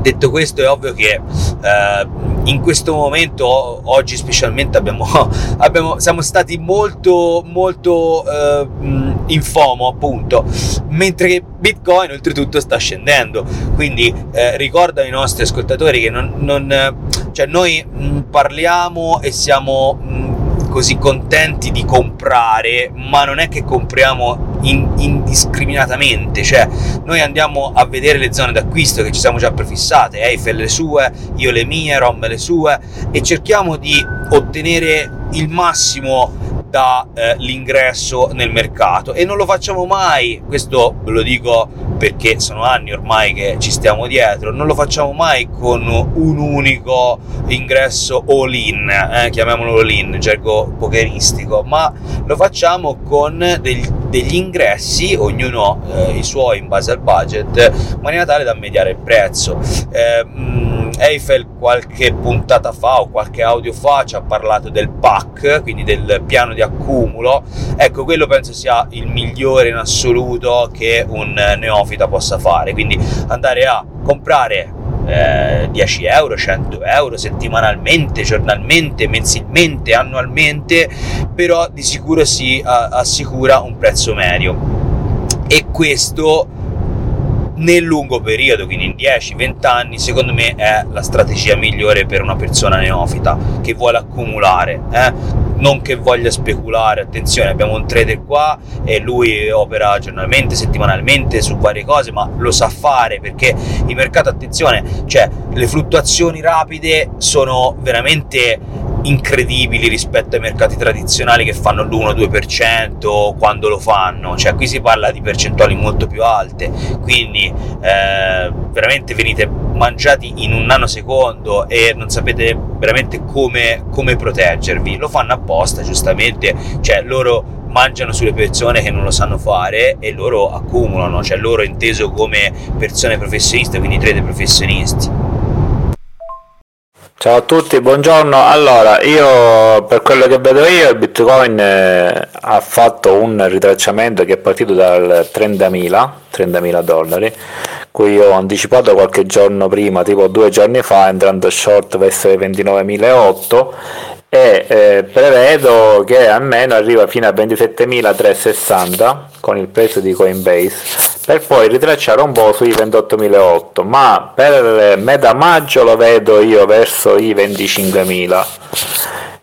Detto questo è ovvio che eh, in questo momento, oggi specialmente, abbiamo, abbiamo, siamo stati molto, molto eh, in FOMO appunto, mentre Bitcoin oltretutto sta scendendo. Quindi eh, ricordo ai nostri ascoltatori che non, non cioè noi mh, parliamo e siamo... Mh, così contenti di comprare, ma non è che compriamo in, indiscriminatamente, cioè noi andiamo a vedere le zone d'acquisto che ci siamo già prefissate, Eiffel le sue, io le mie, Rom le sue, e cerchiamo di ottenere il massimo dall'ingresso eh, nel mercato e non lo facciamo mai, questo ve lo dico perché sono anni ormai che ci stiamo dietro, non lo facciamo mai con un unico ingresso all in, eh, chiamiamolo all in, gergo pokeristico, ma lo facciamo con degli, degli ingressi, ognuno eh, i suoi in base al budget, in maniera tale da mediare il prezzo. Eh, mh, Eiffel qualche puntata fa o qualche audio fa ci ha parlato del PAC, quindi del piano di accumulo, ecco quello penso sia il migliore in assoluto che un neofita possa fare, quindi andare a comprare eh, 10 euro, 100 euro settimanalmente, giornalmente, mensilmente, annualmente, però di sicuro si assicura un prezzo medio. E questo nel lungo periodo, quindi in 10-20 anni, secondo me è la strategia migliore per una persona neofita che vuole accumulare, eh? non che voglia speculare. Attenzione, abbiamo un trader qua e lui opera giornalmente, settimanalmente su varie cose, ma lo sa fare perché il mercato, attenzione, cioè le fluttuazioni rapide sono veramente incredibili rispetto ai mercati tradizionali che fanno l'1-2% quando lo fanno, cioè qui si parla di percentuali molto più alte, quindi eh, veramente venite mangiati in un nanosecondo e non sapete veramente come, come proteggervi, lo fanno apposta giustamente, cioè loro mangiano sulle persone che non lo sanno fare e loro accumulano, cioè loro inteso come persone professioniste, quindi trader professionisti. Ciao a tutti, buongiorno. Allora, io per quello che vedo io, il Bitcoin eh, ha fatto un ritracciamento che è partito dal 30.000, 30.000 dollari, cui ho anticipato qualche giorno prima, tipo due giorni fa, entrando short verso i 29.008 e eh, prevedo che almeno arriva fino a 27.360 con il prezzo di Coinbase per poi ritracciare un po' sui 28.008 ma per metà maggio lo vedo io verso i 25.000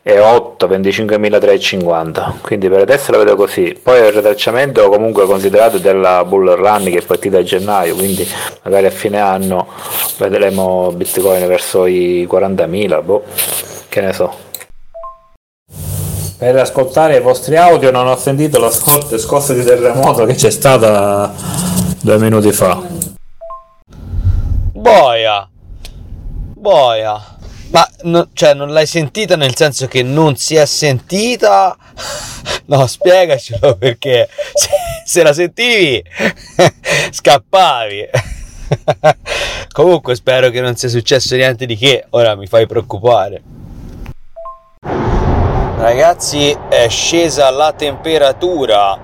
e 8 25.350 quindi per adesso lo vedo così. Poi il ritracciamento comunque considerato della bull run che è partita a gennaio quindi magari a fine anno vedremo bitcoin verso i 40.000 boh che ne so per ascoltare i vostri audio non ho sentito la scossa di terremoto che c'è stata due minuti fa. Boia, boia, ma no, cioè, non l'hai sentita nel senso che non si è sentita? No, spiegacelo perché se, se la sentivi scappavi. Comunque spero che non sia successo niente di che, ora mi fai preoccupare. Ragazzi, è scesa la temperatura,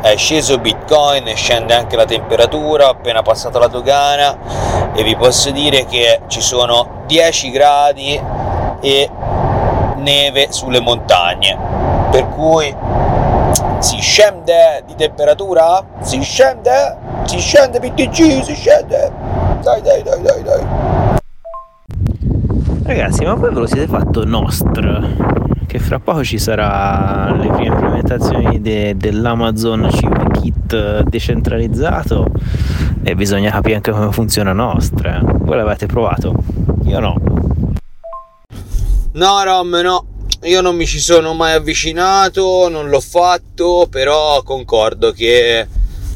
è sceso Bitcoin, scende anche la temperatura, appena passata la dogana e vi posso dire che ci sono 10 gradi e neve sulle montagne, per cui si scende di temperatura, si scende Si scende BTG, si scende! Dai, dai, dai, dai, dai. Ragazzi, ma poi ve lo siete fatto Nostr? Che fra poco ci sarà le prime implementazioni de- dell'Amazon Chip Kit decentralizzato e bisogna capire anche come funziona Nostr. Voi l'avete provato? Io no. No, Rom, no. Io non mi ci sono mai avvicinato, non l'ho fatto, però concordo che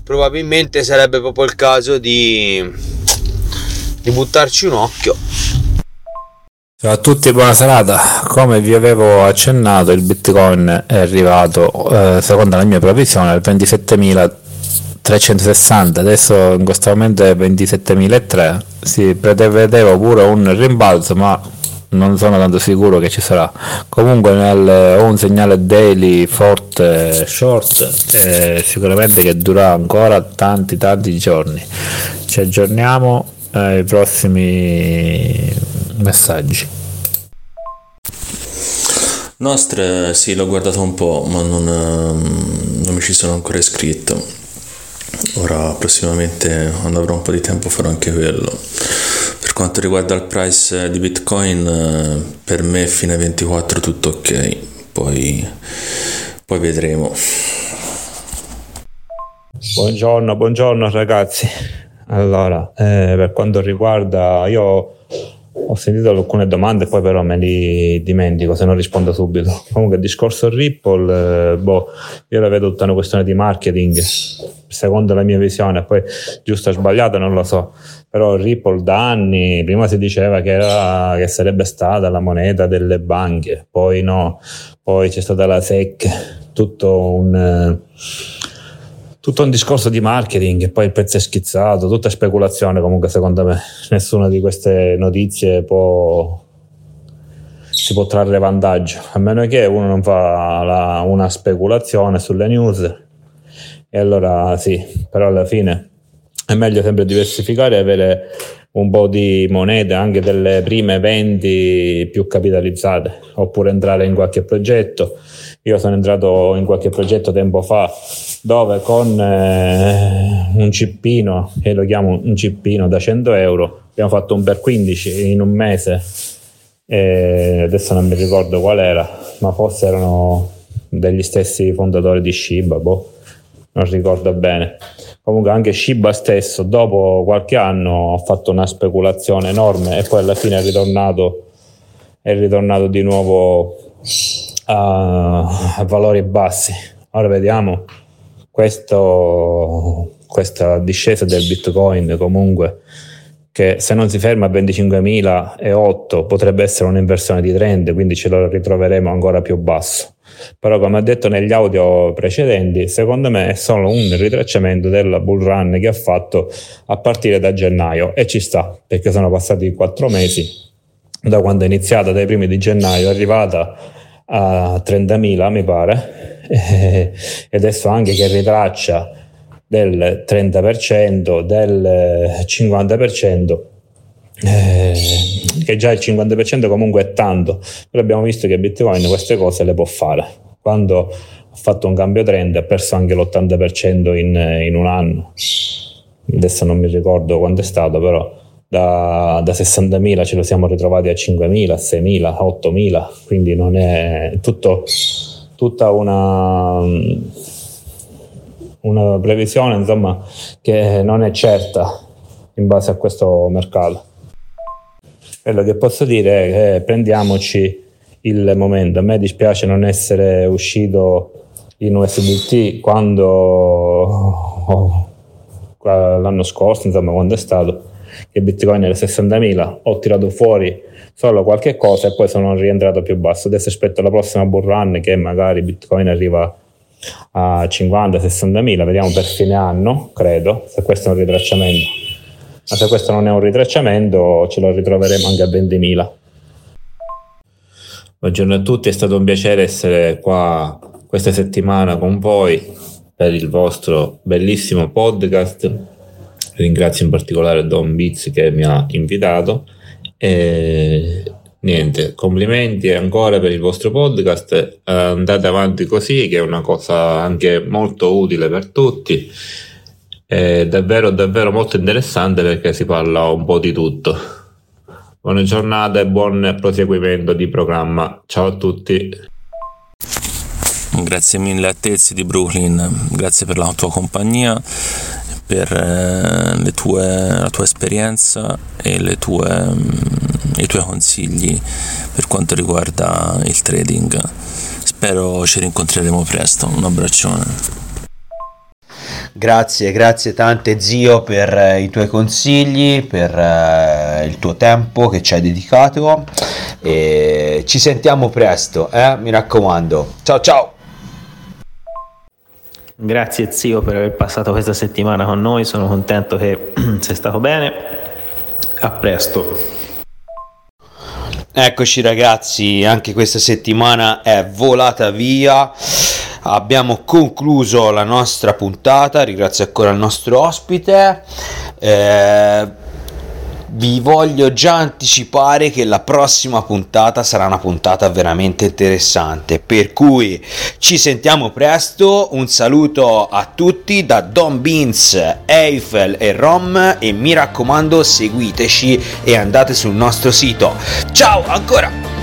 probabilmente sarebbe proprio il caso di, di buttarci un occhio. Ciao a tutti, buona serata. Come vi avevo accennato, il Bitcoin è arrivato, eh, secondo la mia previsione, al 27.360. Adesso in questo momento è 27.003. Si prevedeva pure un rimbalzo, ma non sono tanto sicuro che ci sarà. Comunque nel, ho un segnale daily forte short, eh, sicuramente che durerà ancora tanti tanti giorni. Ci aggiorniamo ai prossimi messaggi. Nostre, sì, l'ho guardato un po', ma non, ehm, non mi ci sono ancora iscritto. Ora, prossimamente, quando avrò un po' di tempo, farò anche quello. Per quanto riguarda il price di Bitcoin, eh, per me fine 24 tutto ok, poi, poi vedremo. Buongiorno, buongiorno ragazzi. Allora, eh, per quanto riguarda, io ho sentito alcune domande, poi però me li dimentico se non rispondo subito. Comunque, il discorso Ripple, eh, boh, io la vedo tutta una questione di marketing, secondo la mia visione, poi giusto o sbagliato non lo so. Però Ripple da anni, prima si diceva che, era, che sarebbe stata la moneta delle banche, poi no, poi c'è stata la SEC, tutto un... Eh, tutto un discorso di marketing e poi il prezzo è schizzato, tutta speculazione comunque secondo me, nessuna di queste notizie può, si può trarre vantaggio, a meno che uno non fa la, una speculazione sulle news e allora sì, però alla fine è meglio sempre diversificare e avere un po' di monete, anche delle prime venti più capitalizzate, oppure entrare in qualche progetto. Io sono entrato in qualche progetto tempo fa dove con eh, un cippino, che lo chiamo un cippino da 100 euro, abbiamo fatto un per 15 in un mese, e adesso non mi ricordo qual era, ma forse erano degli stessi fondatori di Shiba, boh, non ricordo bene. Comunque anche Shiba stesso, dopo qualche anno, ha fatto una speculazione enorme e poi alla fine è ritornato, è ritornato di nuovo a, valori bassi. Ora vediamo. Questo, questa discesa del bitcoin comunque che se non si ferma a 25.008 potrebbe essere un'inversione di trend quindi ce lo ritroveremo ancora più basso. Però come ho detto negli audio precedenti secondo me è solo un ritracciamento della bull run che ha fatto a partire da gennaio. E ci sta perché sono passati quattro mesi da quando è iniziata dai primi di gennaio è arrivata a 30.000 mi pare e adesso anche che ritraccia del 30%, del 50%, eh, che già il 50% comunque è tanto, però abbiamo visto che Bitcoin queste cose le può fare. Quando ha fatto un cambio trend ha perso anche l'80% in, in un anno. Adesso non mi ricordo quanto è stato, però da, da 60.000 ce lo siamo ritrovati a 5.000, 6.000, 8.000, quindi non è tutto tutta una, una previsione insomma, che non è certa in base a questo mercato. Quello che posso dire è che prendiamoci il momento. A me dispiace non essere uscito in USDT quando l'anno scorso, insomma, quando è stato che Bitcoin era 60.000, ho tirato fuori solo qualche cosa e poi sono rientrato più basso. Adesso aspetto la prossima bull run che magari Bitcoin arriva a 50-60 mila, vediamo per fine anno, credo, se questo è un ritracciamento. Ma se questo non è un ritracciamento ce lo ritroveremo anche a 20.000. Buongiorno a tutti, è stato un piacere essere qua questa settimana con voi per il vostro bellissimo podcast. Ringrazio in particolare Don Biz che mi ha invitato e niente, complimenti ancora per il vostro podcast. Andate avanti così, che è una cosa anche molto utile per tutti. è davvero davvero molto interessante perché si parla un po' di tutto. Buona giornata e buon proseguimento di programma. Ciao a tutti. Grazie mille a Tezzi di Brooklyn, grazie per la tua compagnia, per eh, tue, la tua esperienza e tue, mm, i tuoi consigli per quanto riguarda il trading. Spero ci rincontreremo presto. Un abbraccione. Grazie, grazie tante zio per eh, i tuoi consigli, per eh, il tuo tempo che ci hai dedicato e ci sentiamo presto, eh? mi raccomando. Ciao ciao! Grazie zio per aver passato questa settimana con noi, sono contento che sei stato bene. A presto. Eccoci ragazzi, anche questa settimana è volata via. Abbiamo concluso la nostra puntata, ringrazio ancora il nostro ospite. Eh, vi voglio già anticipare che la prossima puntata sarà una puntata veramente interessante per cui ci sentiamo presto. Un saluto a tutti da Don Beans, Eiffel e Rom e mi raccomando seguiteci e andate sul nostro sito. Ciao ancora